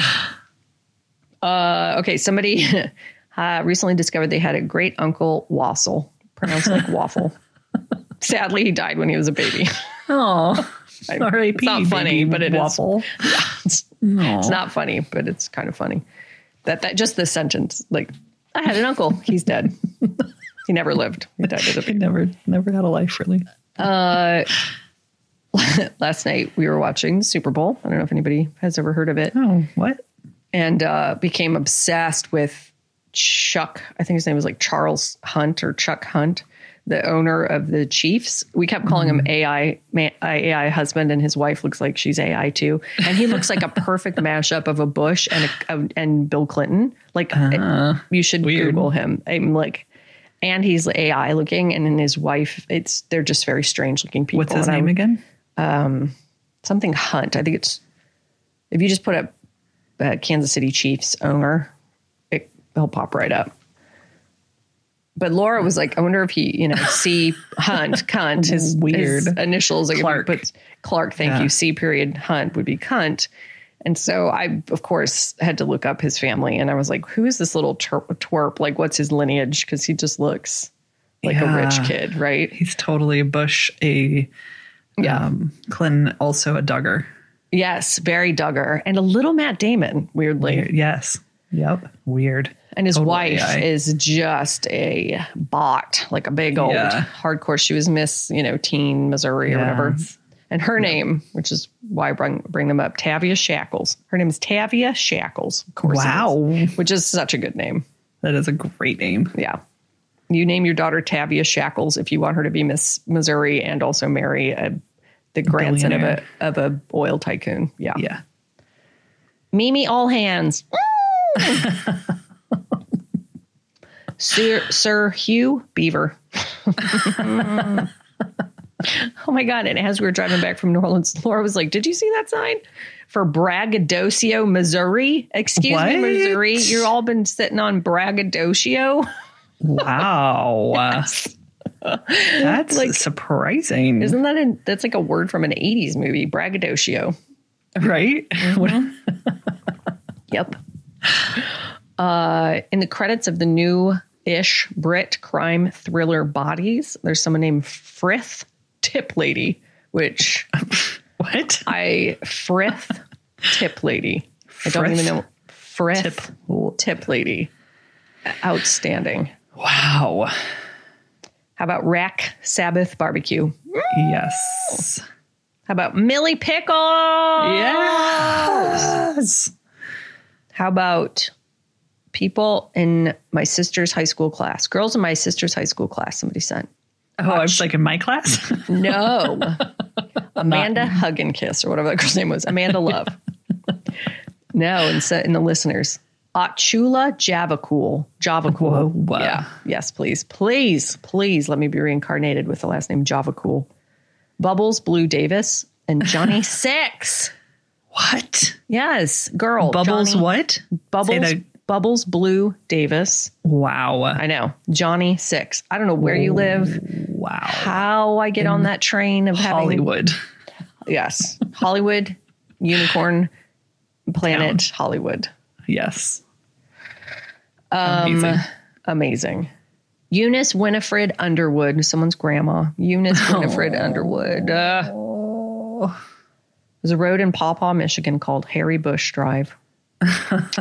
Uh, okay, somebody uh, recently discovered they had a great uncle Wassel, pronounced like waffle. Sadly, he died when he was a baby. Oh, I- R.I.P. It's not funny, baby but it is. waffle. It's, it's not funny, but it's kind of funny. That that just this sentence, like, I had an uncle, he's dead. he never lived. He died as a I never, never had a life really. Uh, last night we were watching the Super Bowl. I don't know if anybody has ever heard of it, Oh, what? And uh, became obsessed with Chuck. I think his name was like Charles Hunt or Chuck Hunt, the owner of the Chiefs. We kept calling him mm-hmm. AI man, AI husband, and his wife looks like she's AI too, and he looks like a perfect mashup of a Bush and a, and Bill Clinton. Like ah, you should weird. Google him. I'm like. And he's AI looking, and then his wife. It's they're just very strange looking people. What's his and name I'm- again? Um, something Hunt. I think it's if you just put up uh, Kansas City Chiefs owner, it, he'll pop right up. But Laura was like, I wonder if he, you know, C Hunt, cunt, his Weird. his initials, like Clark. But Clark, thank Yeah. you. C period Hunt would be cunt. And so I, of course, had to look up his family, and I was like, "Who is this little ter- twerp? Like, what's his lineage? Because he just looks like a rich kid, right? He's totally a Bush, a Yeah. um, Clinton, also a Duggar. Yes, Barry Duggar, and a little Matt Damon, weirdly. Yes. Yep. Weird. And his Totally wife AI. is just a bot, like a big old Yeah. hardcore. She was Miss, you know, Teen Missouri or whatever. And her name, which is why I bring, bring them up, Tavia Shackles. Her name is Tavia Shackles. Of course. it is, Wow. which is such a good name. That is a great name. Yeah. You name your daughter Tavia Shackles if you want her to be Miss Missouri and also marry a, the grandson of a of a oil tycoon. Yeah. Yeah. Mimi All Hands. Sir, Sir Hugh Beaver. oh my God. And as we were driving back from New Orleans, Laura was like, Did you see that sign? For Braggadocio, Missouri. Excuse What? me, Missouri. You've all been sitting on Braggadocio. Wow. That's Like- surprising. Isn't that a, that's like a word from an 80s movie, Braggadocio. right? What- Yep. Uh, in the credits of the new ish Brit crime thriller Bodies, there's someone named Frith Tip Lady, which what? I Frith Tip Lady. I don't even know. Frith Tip. Tip Lady. Outstanding. Wow. How about Rack Sabbath Barbecue? Yes. How about Millie Pickle? Yes. How about people in my sister's high school class? Girls in my sister's high school class, somebody sent. Oh, I was like in my class. No. Amanda Hug and Kiss or whatever that girl's name was. Amanda Love. no, and so in the listeners. Achula Java Cool. Java Cool. Whoa. Yeah. Yes, please. Please, please let me be reincarnated with the last name Java Cool. Bubbles Blue Davis and Johnny Six. what? Yes, girl. Bubbles Johnny- what? Bubbles Bubbles Blue Davis. Wow. I know. Johnny Six. I don't know where you live, wow. how I get on that train of having Hollywood. Yes. Hollywood, Unicorn, Planet, Hollywood. Yes. Um, Amazing. Amazing. Eunice Winifred Underwood, someone's grandma. Eunice Winifred Underwood. Uh, there's a road in Paw Michigan called Harry Bush Drive. I've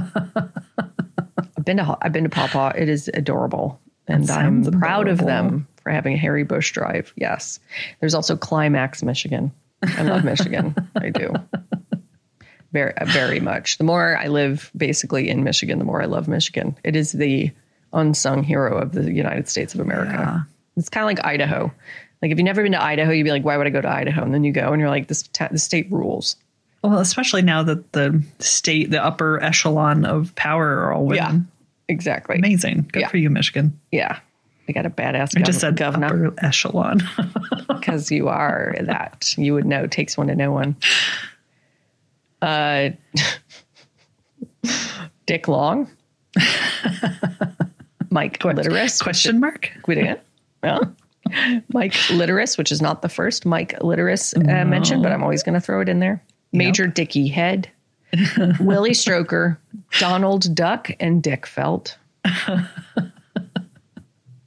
been to I've been to Paw. It is adorable, and I'm sounds proud of them for having a Harry Bush Drive. Yes, there's also Climax, Michigan. I love Michigan. I do very very much. The more I live basically in Michigan, the more I love Michigan. It is the unsung hero of the United States of America. Yeah. It's kind of like Idaho. Like if you've never been to Idaho, you'd be like, why would I go to Idaho? And then you go and you're like, this ta- the state rules. Well, especially now that the state, the upper echelon of power are all women. Yeah, exactly. Amazing. Good Yeah. for you, Michigan. Yeah. They got a badass I gov- just said governor upper echelon. because you are that. You would know. Takes one to know one. Uh, Dick Long, Mike Literis, Question mark? We didn't. Yeah. Mike Literis, which is not the first Mike Literis uh, mentioned, but I'm always going to throw it in there. Major Dicky Head, Willie Stroker, Donald Duck, and Dick Felt.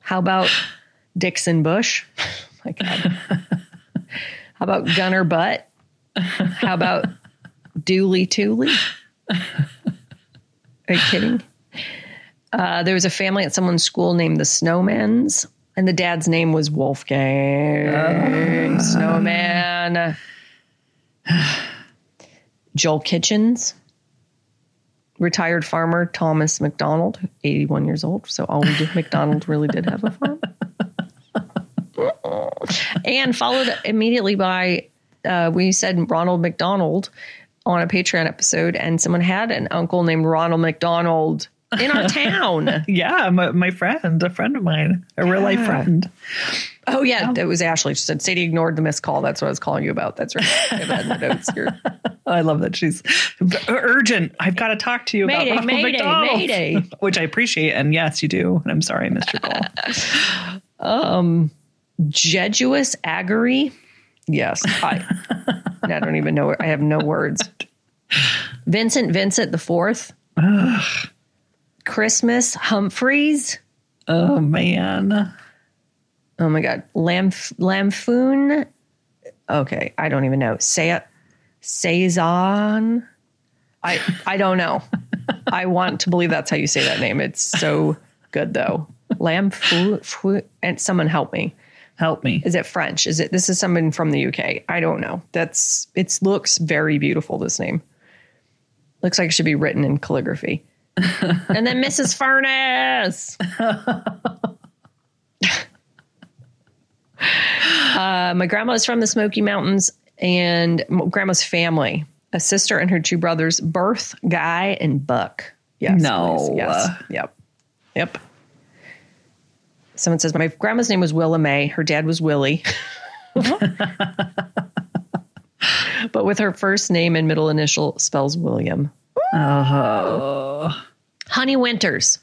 How about Dixon Bush? my God. How about Gunner Butt? How about Dooley Tooley? Are you kidding? Uh, there was a family at someone's school named the Snowmans, and the dad's name was Wolfgang Snowman. Joel Kitchens, retired farmer Thomas McDonald, 81 years old. So Owen McDonald really did have a farm. and followed immediately by, uh, we said Ronald McDonald on a Patreon episode, and someone had an uncle named Ronald McDonald in our town. Yeah, my, my friend, a friend of mine, a real life friend. Oh yeah, that was Ashley. She said Sadie ignored the missed call. That's what I was calling you about. That's right. I have that the notes here. I love that she's urgent. I've got to talk to you Mayday, about Ronald mayday, McDonald, mayday. which I appreciate. And yes, you do. And I'm sorry I missed your call. Um, Jejuous Aggery. Yes, I. I don't even know. I have no words. Vincent Vincent the fourth. Christmas Humphreys. oh man, Oh my God, Lamf Lamfoon. Okay, I don't even know. Say it. Saison. I I don't know. I want to believe that's how you say that name. It's so good though. Lamfou. Fou- And someone help me. Help me. Is it French? Is it? This is someone from the UK. I don't know. That's. It looks very beautiful. This name looks like it should be written in calligraphy. and then Mrs. Furness. uh, my grandma is from the Smoky Mountains, and grandma's family, a sister and her two brothers, Birth, Guy, and Buck. Yes. No. please. Yes. Yep. Yep. Someone says, My grandma's name was Willa May. Her dad was Willie. but with her first name and middle initial spells William. Oh. Honey Winters.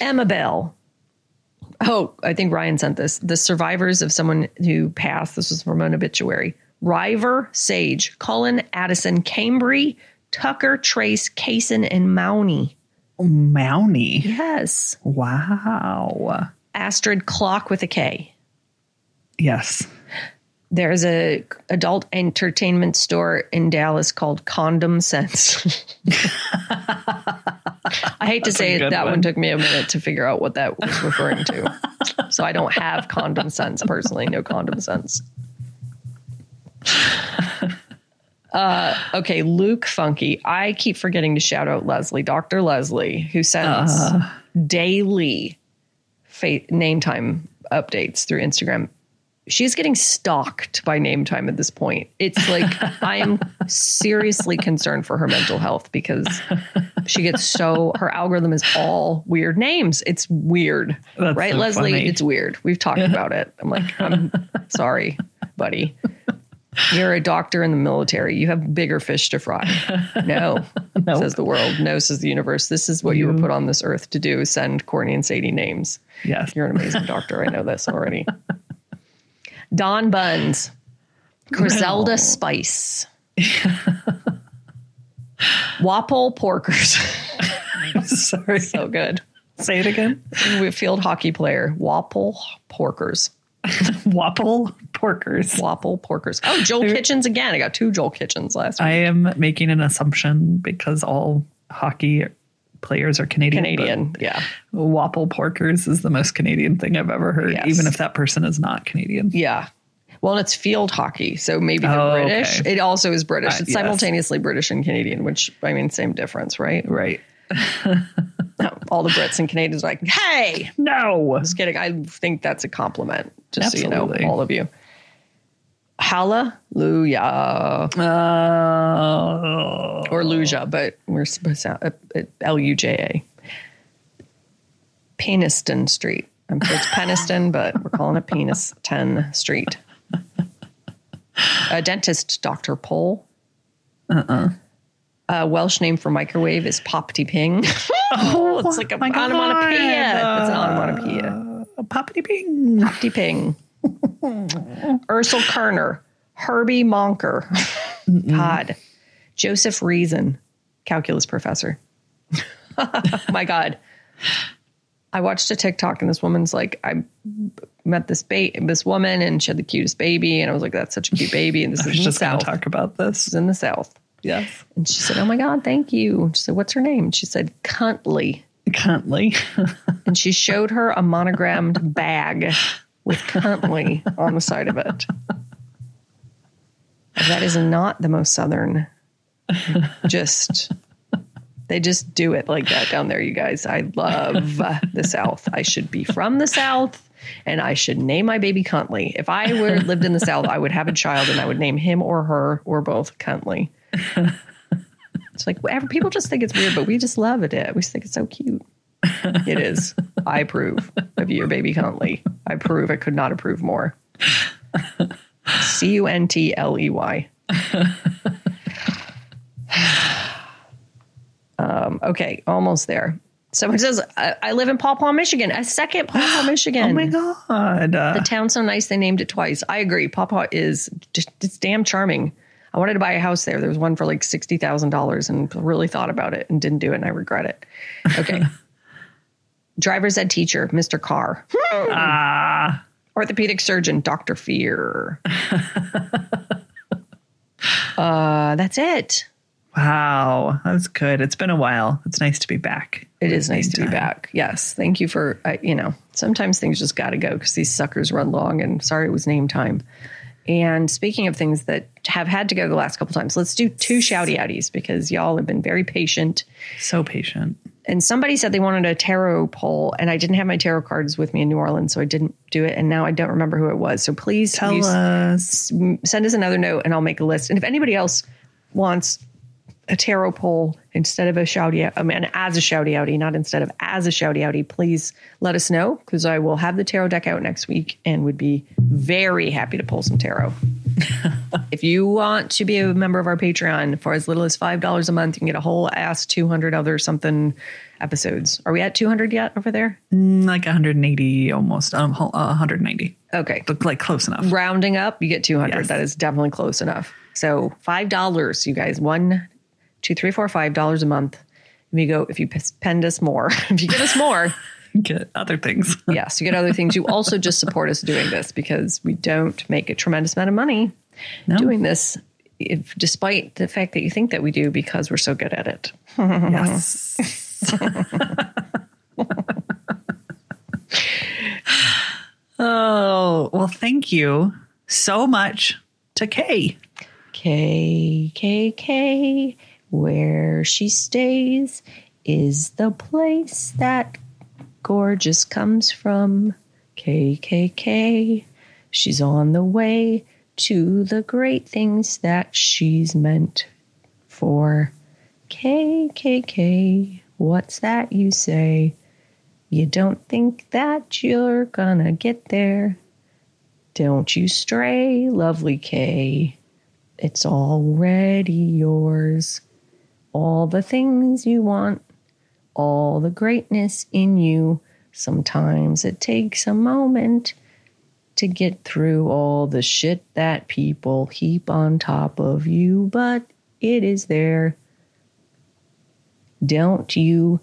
Emma Bell. Oh, I think Ryan sent this. The survivors of someone who passed. This was from an obituary. River, Sage, Cullen, Addison, Cambry, Tucker, Trace, Kaysen, and Mowney. Mountie. Yes. Wow. Astrid Clock with a K. Yes. There's a adult entertainment store in Dallas called Condom Sense. I hate to say it, that one. one. took me a minute to figure out what that was referring to. so I don't have condom sense personally, no condom sense. Uh, okay, Luke Funky. I keep forgetting to shout out Leslie, Dr. Leslie, who sends daily fa- name time updates through Instagram. She's getting stalked by name time at this point. It's like I am seriously concerned for her mental health because she gets so her algorithm is all weird names. It's weird. That's right, so Leslie? funny. It's weird. We've talked about it. I'm like, I'm sorry, buddy. You're a doctor in the military. You have bigger fish to fry. No, says the world. No, says the universe. This is what you, were mm-hmm. put on this earth to do: send Courtney and Sadie names. Yes. You're an amazing doctor. I know this already. Don Buns, Griselda Spice, Wapole Porkers. I'm Sorry. so good. Say it again. Field hockey player, Wapole Porkers. Wapple Porkers. Wapple Porkers. Oh, Joel Kitchens again. I got two Joel Kitchens last week. I am making an assumption because all hockey players are Canadian. Canadian. Yeah. Wapple Porkers is the most Canadian thing I've ever heard, Yes. even if that person is not Canadian. Yeah. Well, and it's field hockey, so maybe the Oh, British. okay. It also is British. Uh, it's yes. simultaneously British and Canadian, which I mean, same difference, right? Right. All the Brits and Canadians are like, "Hey, No. just kidding." I think that's a compliment, just so you know, all of you. Hallelujah Uh, or Luja, but we're supposed to uh, uh, L U J A. Peniston Street. I'm sure it's Peniston, but we're calling it Peniston Street. A dentist, Dr. Pole. Uh-uh. A Welsh name for microwave is Popty Ping. oh, it's like a my God. onomatopoeia. It's an onomatopoeia. Poppity ping. Popty Ping. Ursel Kerner. Herbie Monker. God. Joseph Reason, calculus professor. My God. I watched a TikTok and this woman's like, I met this ba- this woman and she had the cutest baby. And I was like, that's such a cute baby. And this is in the going South. to talk about This this. is in the South. Yes. And she said, Oh my God, thank you. She said, What's her name? She said, Cuntley. Cuntley. And she showed her a monogrammed bag with Cuntley on the side of it. That is not the most Southern. Just, they just do it like that down there, you guys. I love the South. I should be from the South. And I should name my baby Cuntley. If I were lived in the South, I would have a child and I would name him or her or both Cuntley. It's like whatever people just think it's weird, but we just love it. We just think it's so cute. It is. I approve of your baby Huntley. I approve. I could not approve more. C U N T L E Y. Um, okay, almost there. Someone says, I, I live in Paw Paw, Michigan. A second Paw Paw, Michigan. Oh my God. Uh, The town's so nice they named it twice. I agree. Pawpaw is just it's damn charming. I wanted to buy a house there. There was one for like sixty thousand dollars, and really thought about it and didn't do it, and I regret it. Okay. Driver's ed teacher, Mr. Carr. ah. Orthopedic surgeon, Dr. Fear. uh, that's it. Wow. That was good. It's been a while. It's nice to be back. It is nice to be back. Yes. Thank you for, uh, you know, sometimes things just got to go because these suckers run long and sorry it was name time. And speaking of things that have had to go the last couple times, let's do two shouty outies because y'all have been very patient. So patient. And somebody said they wanted a tarot poll, and I didn't have my tarot cards with me in New Orleans, so I didn't do it. And now I don't remember who it was. So please Tell us. send us another note and I'll make a list. And if anybody else wants a tarot pull instead of a shouty out, I mean, as a shouty outie, not instead of as a shouty outie, please let us know because I will have the tarot deck out next week and would be very happy to pull some tarot. if you want to be a member of our Patreon for as little as $5 a month, you can get a whole ass 200 other something episodes. Are we at 200 yet over there? Like 180 almost, um, uh, 190. Okay. Look like close enough. Rounding up, you get 200. Yes. That is definitely close enough. So $5, you guys, one, two, three, four, five dollars a month. If you go, if you spend us more, if you give us more, Get other things. yes, you get other things. You also just support us doing this because we don't make a tremendous amount of money doing this, if, despite the fact that you think that we do because we're so good at it. yes. oh, well, thank you so much to Kay. K K K, where she stays is the place that gorgeous comes from. K K K, she's on the way to the great things that she's meant for. K K K, what's that you say? You don't think that you're gonna get there. Don't you stray, lovely Kay. It's already yours. All the things you want, all the greatness in you. Sometimes it takes a moment to get through all the shit that people heap on top of you, but it is there. Don't you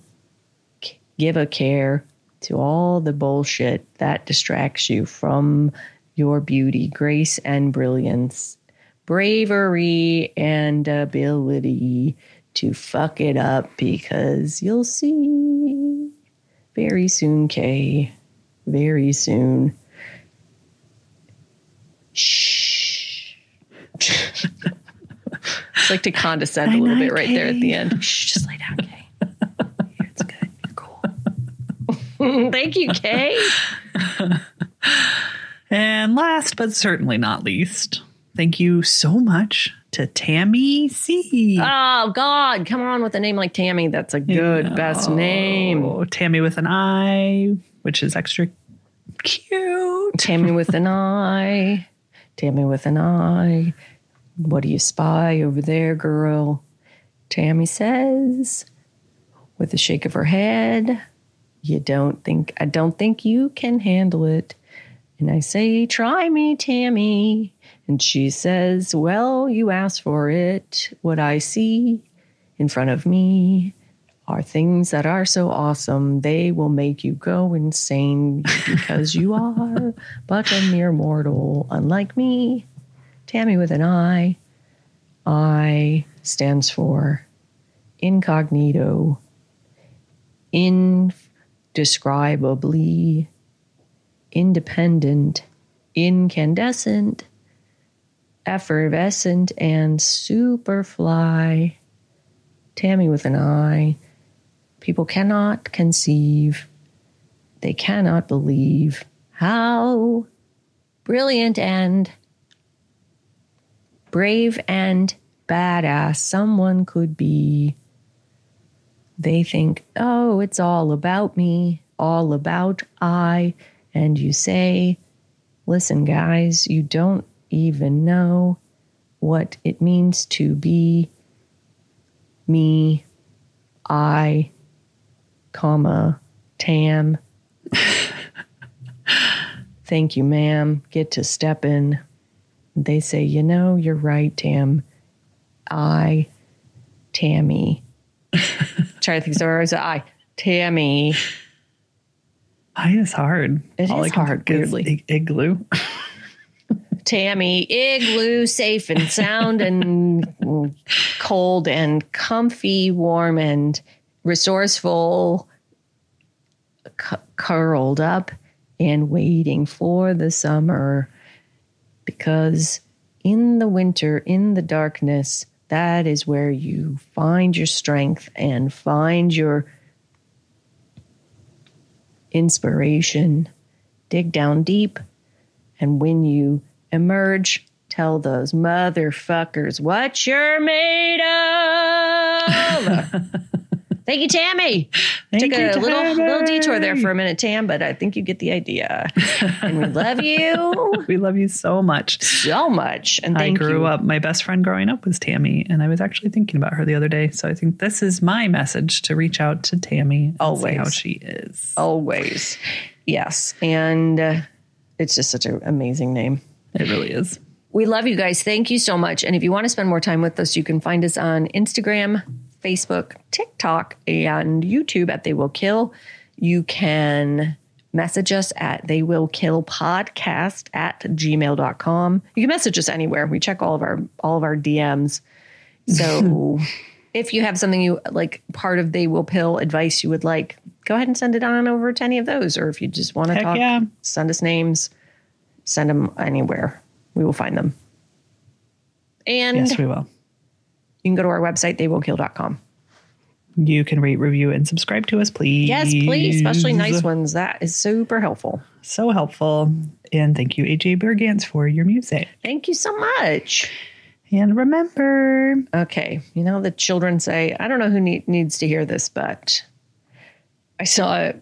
give a care to all the bullshit that distracts you from your beauty, grace, and brilliance bravery and ability to fuck it up because you'll see very soon, Kay. Very soon. Shh. it's like to condescend a little bit right there at the end. Shh, just lay down, Kay. It's good. You're cool. Thank you, Kay. And last but certainly not least, thank you so much to Tammy C. Oh God, come on with a name like Tammy. That's a good best name. Oh, Tammy with an I, which is extra cute. Tammy with an I. Tammy with an I. What do you spy over there, girl? Tammy says, with a shake of her head, You don't think, I don't think you can handle it. And I say, Try me, Tammy. And she says, Well, you asked for it. What I see in front of me are things that are so awesome, they will make you go insane because you are but a mere mortal, unlike me. Tammy with an I. I stands for incognito, indescribably independent, incandescent, effervescent, and superfly. Tammy with an I. People cannot conceive, they cannot believe how brilliant and brave and badass someone could be. They think, oh, it's all about me, all about I. And you say, listen, guys, you don't even know what it means to be me, I, comma, Tam. Thank you, ma'am. Get to step in. They say, you know, you're right, Tam. I, Tammy. Try to think so. Is I, Tammy. I is hard. It All is I hard, weirdly. ig- igloo. Tammy, igloo, safe and sound and cold and comfy, warm and resourceful, cu- curled up and waiting for the summer. Because in the winter, in the darkness, that is where you find your strength and find your inspiration. Dig down deep, and when you emerge, tell those motherfuckers what you're made of. Thank you, Tammy. Thank Took you, a little Tammy. little detour there for a minute, Tam, but I think you get the idea. and we love you We love you so much. so much. And I grew you. up, my best friend growing up was Tammy, and I was actually thinking about her the other day. So I think this is my message to reach out to Tammy and see Always. how she is. always. Yes, and uh, it's just such an amazing name. It really is. We love you guys. Thank you so much. And if you want to spend more time with us, you can find us on Instagram, Facebook, TikTok, and YouTube at They Will Kill. You can message us at They Will Kill Podcast at gmail.com. You can message us anywhere. We check all of our all of our DMs. So if you have something you like part of They Will Pill advice you would like, go ahead and send it on over to any of those. Or if you just want to Heck talk, yeah. send us names, send them anywhere. We will find them. And Yes, we will. you can go to our website, theywillkill.com. You can rate, review, and subscribe to us, please. Yes, please, especially nice ones. That is super helpful. So helpful. And thank you, AJ Bergans, for your music. Thank you so much. And remember, Okay, you know, the children say, I don't know who need, needs to hear this, but I saw a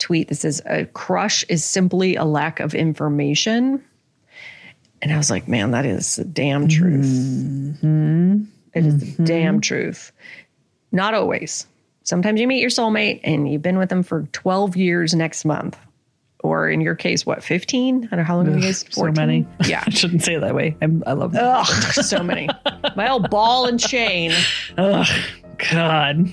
tweet that says, a crush is simply a lack of information. And I was like, man, that is the damn truth. Mm-hmm. It is the mm-hmm. damn truth. Not always. Sometimes you meet your soulmate and you've been with them for 12 years next month. Or in your case, what, 15? I don't know how long have you guys? so many. Yeah. I shouldn't say it that way. I'm, I love that. Ugh, so many. My old ball and chain. Ugh, God.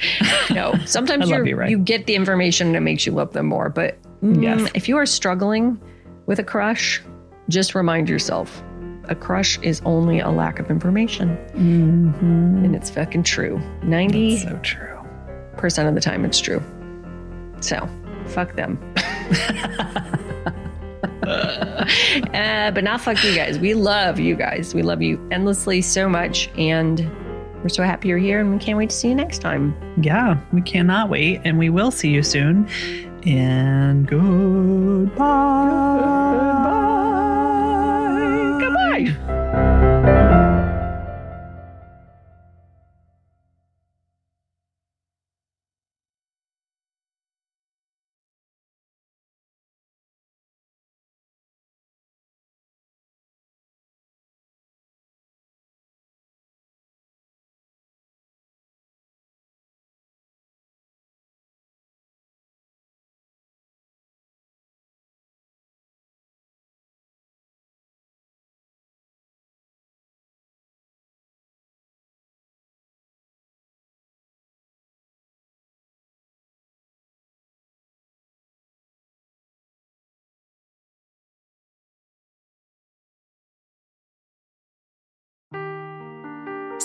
No, sometimes you, Ray. you get the information and it makes you love them more. But mm, Yes. if you are struggling with a crush, just remind yourself a crush is only a lack of information. And it's fucking true. 90% So true. percent of the time, it's true. So, fuck them. uh, but not fuck you guys. We love you guys. We love you endlessly so much. And we're so happy you're here and we can't wait to see you next time. Yeah, we cannot wait. And we will see you soon. And goodbye. Goodbye.